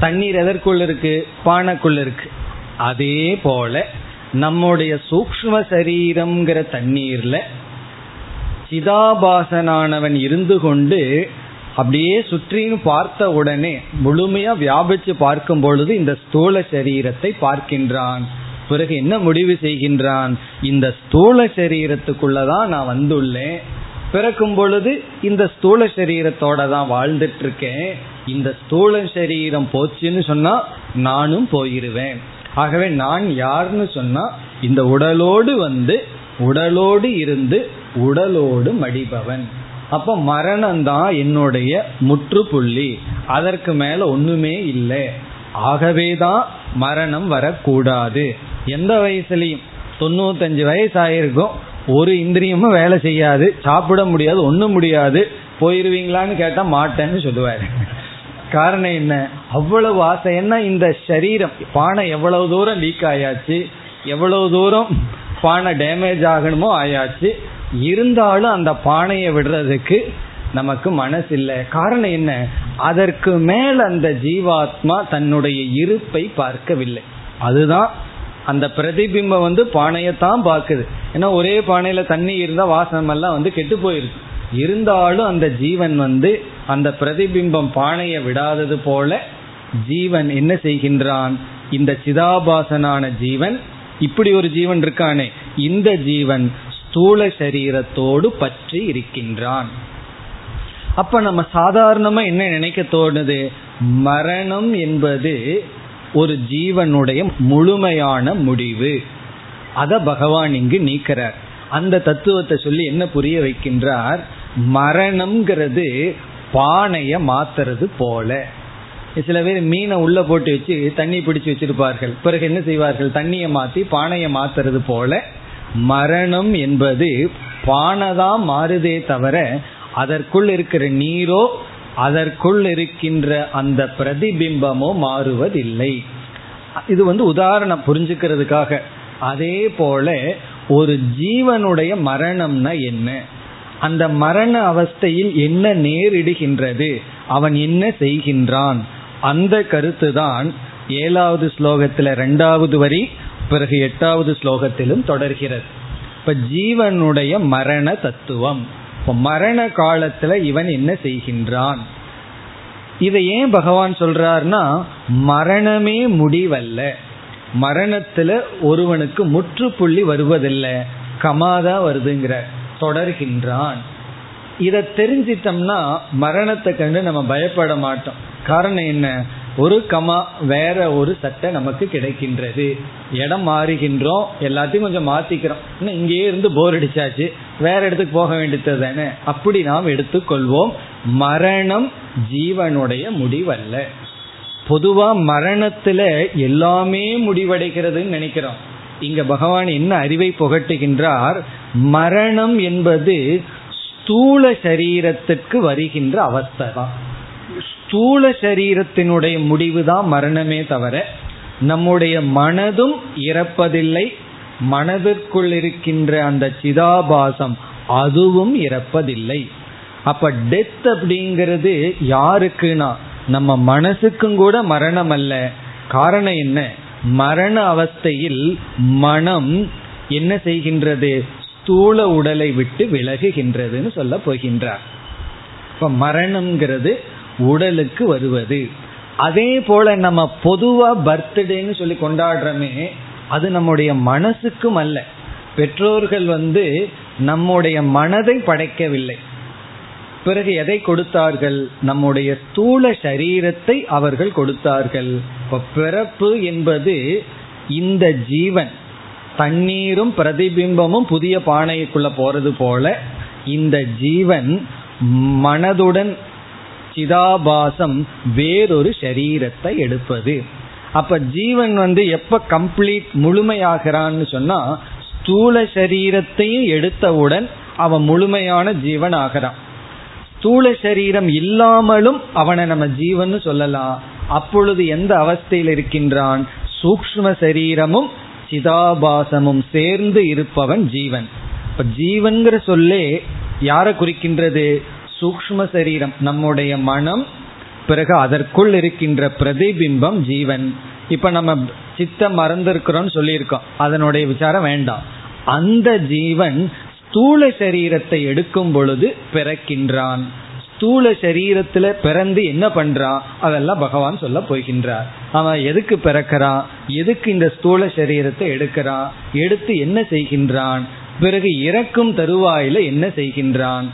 தண்ணீர் எதற்குள்ள இருக்கு? பானைக்குள்ள இருக்கு. அதே போல நம்முடைய சூக்ம சரீரம்ங்கிற தண்ணீர்ல சிதாபாசனானவன் இருந்து கொண்டு அப்படியே சுற்றின்னு பார்த்த உடனே முழுமையா வியாபிச்சு பார்க்கும் பொழுது இந்த ஸ்தூல சரீரத்தை பார்க்கின்றான். பிறகு என்ன முடிவு செய்கின்றான்? இந்த ஸ்தூல சரீரத்துக்குள்ளதான் நான் வந்துள்ளேன். பிறக்கும் பொழுது இந்த ஸ்தூல சரீரத்தோட தான் வாழ்ந்துட்டு இருக்கேன் இந்த ஸ்தூல சரீரம் போச்சுன்னு சொன்னா நானும் போயிருவேன். ஆகவே நான் யாருன்னு சொன்னா இந்த உடலோடு வந்து உடலோடு இருந்து உடலோடு மடிபவன். அப்ப மரணம் தான் என்னுடைய முற்றுப்புள்ளி. அதற்கு மேல ஒண்ணுமே இல்லை. ஆகவேதான் மரணம் வரக்கூடாது. எந்த வயசுலையும்? தொண்ணூத்தஞ்சு வயசு ஆயிருக்கும் ஒரு இந்திரியமும் வேலை செய்யாது. சாப்பிட முடியாது. ஒன்றும் முடியாது. போயிருவீங்களான்னு கேட்டா மாட்டேன்னு சொல்லுவாரு. காரணம் என்ன? அவ்வளவு ஆசை. என்ன இந்த சரீரம் பானை எவ்வளவு தூரம் லீக் ஆயாச்சு? எவ்வளவு தூரம் பானை டேமேஜ் ஆகணுமோ ஆயாச்சு? இருந்தாலும் அந்த பானையை விடுறதுக்கு நமக்கு மனசு இல்லை காரணம் என்ன? அதற்கு மேல் அந்த ஜீவாத்மா தன்னுடைய இருப்பை பார்க்கவில்லை. அதுதான் அந்த பிரதிபிம்பம் வந்து பானையத்தான் பார்க்குது. ஏன்னா ஒரே பானையில தண்ணி இருந்தால் வாசனம் எல்லாம் வந்து கெட்டு போயிருக்கு. இருந்தாலும் அந்த ஜீவன் வந்து அந்த பிரதிபிம்பம் பானையை விடாதது போல ஜீவன் என்ன செய்கின்றான்? இந்த சிதாபாசனான ஜீவன் இப்படி ஒரு ஜீவன் இருக்கானே. இந்த ஜீவன் ஸ்தூல சரீரத்தோடு பற்றி இருக்கின்றான். அப்ப நம்ம சாதாரணமா என்ன நினைக்க தோணுது? மரணம் என்பது ஒரு ஜீவனுடைய முழுமையான முடிவு. அத பகவான் இங்கு நீக்கிறார். அந்த தத்துவத்தை சொல்லி என்ன புரிய வைக்கின்றார்? மரணம்ங்கிறது பானைய மாத்துறது போல. சில பேர் மீனை உள்ள போட்டு வச்சு தண்ணி பிடிச்சு வச்சிருப்பார்கள். பிறகு என்ன செய்வார்கள்? தண்ணியை மாத்தி பானையை மாத்துறது போல மரணம் என்பது பானைதான் மாறுதே தவிர அதற்குள் இருக்கிற நீரோ அதற்குள் இருக்கின்ற அந்த பிரதிபிம்பமோ மாறுவதில்லை. இது வந்து உதாரணம் புரிஞ்சுக்கிறதுக்காக. அதே போல ஒரு ஜீவனுடைய மரணம்னா என்ன? அந்த மரண அவஸ்தையில் என்ன நேரிடுகின்றது? அவன் என்ன செய்கின்றான்? அந்த கருத்து தான் ஏழாவது ஸ்லோகத்தில் ரெண்டாவது வரி பிறகு எட்டாவது ஸ்லோகத்திலும் தொடர்கிறது. இப்ப ஜீவனுடைய மரண தத்துவம். இப்ப மரண காலத்துல இவன் என்ன செய்கின்றான்? இதை ஏன் பகவான் சொல்றார்னா மரணமே முடிவல்ல. மரணத்துல ஒருவனுக்கு முற்றுப்புள்ளி வருவதில்லை. கமாதா வருதுங்கிற தொடர்கின்றான். இதை தெரிஞ்சிட்டோம்னா மரணத்தை கண்டு நம்ம பயப்பட மாட்டோம். காரணம் என்ன? ஒரு கமா வேற ஒரு சட்டை நமக்கு கிடைக்கின்றது. இடம் மாறுகின்றோம் எல்லாத்தையும் கொஞ்சம் மாத்திக்கிறோம். இன்னும் இங்கேயே இருந்து போர் அடிச்சாச்சு. வேற இடத்துக்கு போக வேண்டியது தானே அப்படி நாம் எடுத்துக்கொள்வோம். மரணம் ஜீவனுடைய முடிவல்ல. பொதுவா மரணத்துல எல்லாமே முடிவடைகிறதுன்னு நினைக்கிறோம். இங்க பகவான் என்ன அறிவை புகட்டுகின்றார்? மரணம் என்பது ஸ்தூல சரீரத்திற்கு வருகின்ற அவஸ்தை தான். ஸ்தூல சரீரத்தினுடைய முடிவு தான் மரணமே தவிர நம்முடைய மனதும் இறப்பதில்லை. மனதிற்குள் இருக்கின்ற அந்த சிதாபாசம் அதுவும் இறப்பதில்லை. அப்ப டெத் அப்படிங்கிறது யாருக்குன்னா நம்ம மனசுக்கும் கூட மரணம் அல்ல காரணம் என்ன? மரண அவஸ்தையில் மனம் என்ன செய்கின்றது? ஸ்தூல உடலை விட்டு விலகுகின்றதுன்னு சொல்ல போகின்றார். இப்ப மரணம்ங்கிறது உடலுக்கு வருவது. அதே போல நம்ம பொதுவா பர்த்டேன்னு சொல்லி கொண்டாடுறோமே அது நம்முடைய மனசுக்கும் அல்ல. பெற்றோர்கள் வந்து நம்முடைய மனதை படைக்கவில்லை. பிறகு எதை கொடுத்தார்கள்? நம்முடைய ஸ்தூல சரீரத்தை அவர்கள் கொடுத்தார்கள். இப்போ பிறப்பு என்பது இந்த ஜீவன். தண்ணீரும் பிரதிபிம்பமும் புதிய பானைக்குள்ள போறது போல இந்த ஜீவன் மனதுடன் சிதாபாசம் வேறொரு சரீரத்தை எடுப்பது. அப்ப ஜீவன் வந்து எப்ப கம்ப்ளீட் முழுமையாகிறான்னு சொன்னா ஸ்தூல சரீரத்தையும் எடுத்தவுடன் அவன் முழுமையான ஜீவன் ஆகிறான் ஸ்தூல சரீரம் இல்லாமலும் அவனை நம்ம ஜீவன் சொல்லலாம். அப்பொழுது எந்த அவஸ்தையில் இருக்கின்றான்? சூக்ம சரீரமும் சிதாபாசமும் சேர்ந்து இருப்பவன் ஜீவன். இப்ப ஜீவன்கிற சொல்லே யாரை குறிக்கின்றது? சூக்ம சரீரம் நம்முடைய மனம் பிறகு அதற்குள் இருக்கின்ற பிரதிபிம்பம் ஜீவன். இப்ப நம்ம சித்த மறந்திருக்கிறோம்னு சொல்லியிருக்கோம். அதனுடைய விசாரம் வேண்டாம். அந்த ஜீவன் ஸ்தூல சரீரத்தை எடுக்கும் பொழுது பிறக்கின்றான். ஸ்தூல சரீரத்துல பிறந்து என்ன பண்றான்? அதெல்லாம் பகவான் சொல்ல போகின்றார். அவன் எதுக்கு பிறக்கிறான்? எதுக்கு இந்த ஸ்தூல சரீரத்தை எடுக்கிறான்? எடுத்து என்ன செய்கின்றான்? பிறகு இறக்கும் தருவாயில என்ன செய்கின்றான்?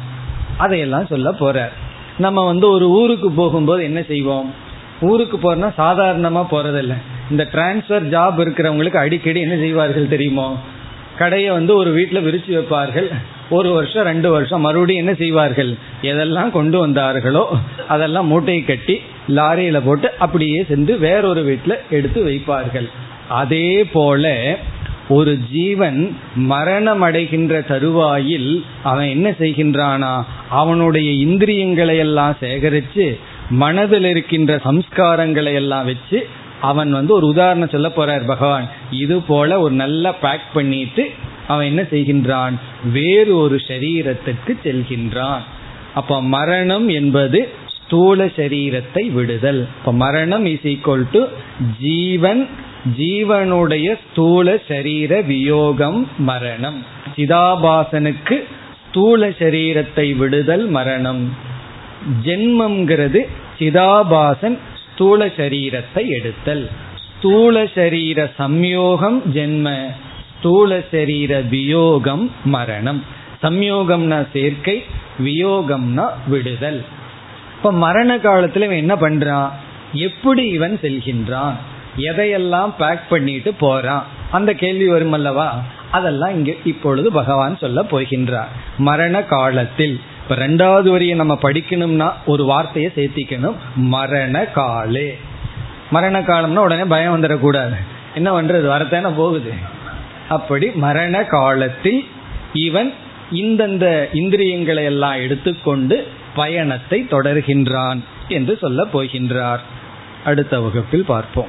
அதையெல்லாம் சொல்ல போறார். நம்ம வந்து ஒரு ஊருக்கு போகும்போது என்ன செய்வோம்? ஊருக்கு போறோம்னா சாதாரணமா போறதில்ல. இந்த டிரான்ஸ்ஃபர் ஜாப் இருக்கிறவங்களுக்கு அடிக்கடி என்ன செய்வார்கள் தெரியுமோ? கடையை வந்து ஒரு வீட்டில் விரிச்சு வைப்பார்கள். ஒரு வருஷம் ரெண்டு வருஷம் மறுபடியும் என்ன செய்வார்கள்? எதெல்லாம் கொண்டு வந்தார்களோ அதெல்லாம் மூட்டையை கட்டி லாரியில போட்டு அப்படியே சென்று வேறொரு வீட்டில் எடுத்து வைப்பார்கள். அதே போல ஒரு ஜீவன் மரணம் அடைகின்ற தருவாயில் அவன் என்ன செய்கின்றானா அவனுடைய இந்திரியங்களை எல்லாம் சேகரித்து மனதில் இருக்கின்ற சம்ஸ்காரங்களை எல்லாம் வச்சு அவன் வந்து ஒரு உதாரணம் சொல்ல போறார் பகவான். இது போல ஒரு நல்ல பேக் பண்ணிட்டு அவன் என்ன செய்கின்றான்? வேறு ஒரு சரீரத்துக்கு செல்கின்றான். அப்ப மரணம் என்பது ஸ்தூல சரீரத்தை விடுதல். இப்ப மரணம் இஸ் ஈக்குவல் டு ஜீவன் ஜீவனுடைய ஸ்தூல சரீர வியோகம் மரணம். சிதாபாசனுக்கு ஸ்தூல சரீரத்தை விடுதல் மரணம். ஜென்மம்ங்கிறது சிதாபாசன் ஸ்தூல சரீரத்தை எடுத்தல். ஸ்தூல சரீர சம்யோகம் ஜென்ம ஸ்தூல சரீர வியோகம் மரணம். சம்யோகம்னா சேர்க்கை வியோகம்னா விடுதல். இப்ப மரண காலத்துல இவன் என்ன பண்றான்? எப்படி இவன் செல்கின்றான்? எதையெல்லாம் பேக் பண்ணிட்டு போறான்? அந்த கேள்வி வரும் அல்லவா அதெல்லாம் இங்க இப்பொழுது பகவான் சொல்ல போகின்றார். மரண காலத்தில். இப்ப ரெண்டாவது வரியை நம்ம படிக்கணும்னா ஒரு வார்த்தையை சேர்த்திக்கணும். மரண காலே. மரண காலம்னா உடனே பயம் வந்துடக்கூடாது. என்ன பண்றது? வரத்தான போகுது. அப்படி மரண காலத்தில் இவன் இந்தந்த இந்திரியங்களை எல்லாம் எடுத்துக்கொண்டு பயணத்தை தொடர்கின்றான் என்று சொல்ல போகின்றார். அடுத்த வகுப்பில் பார்ப்போம்.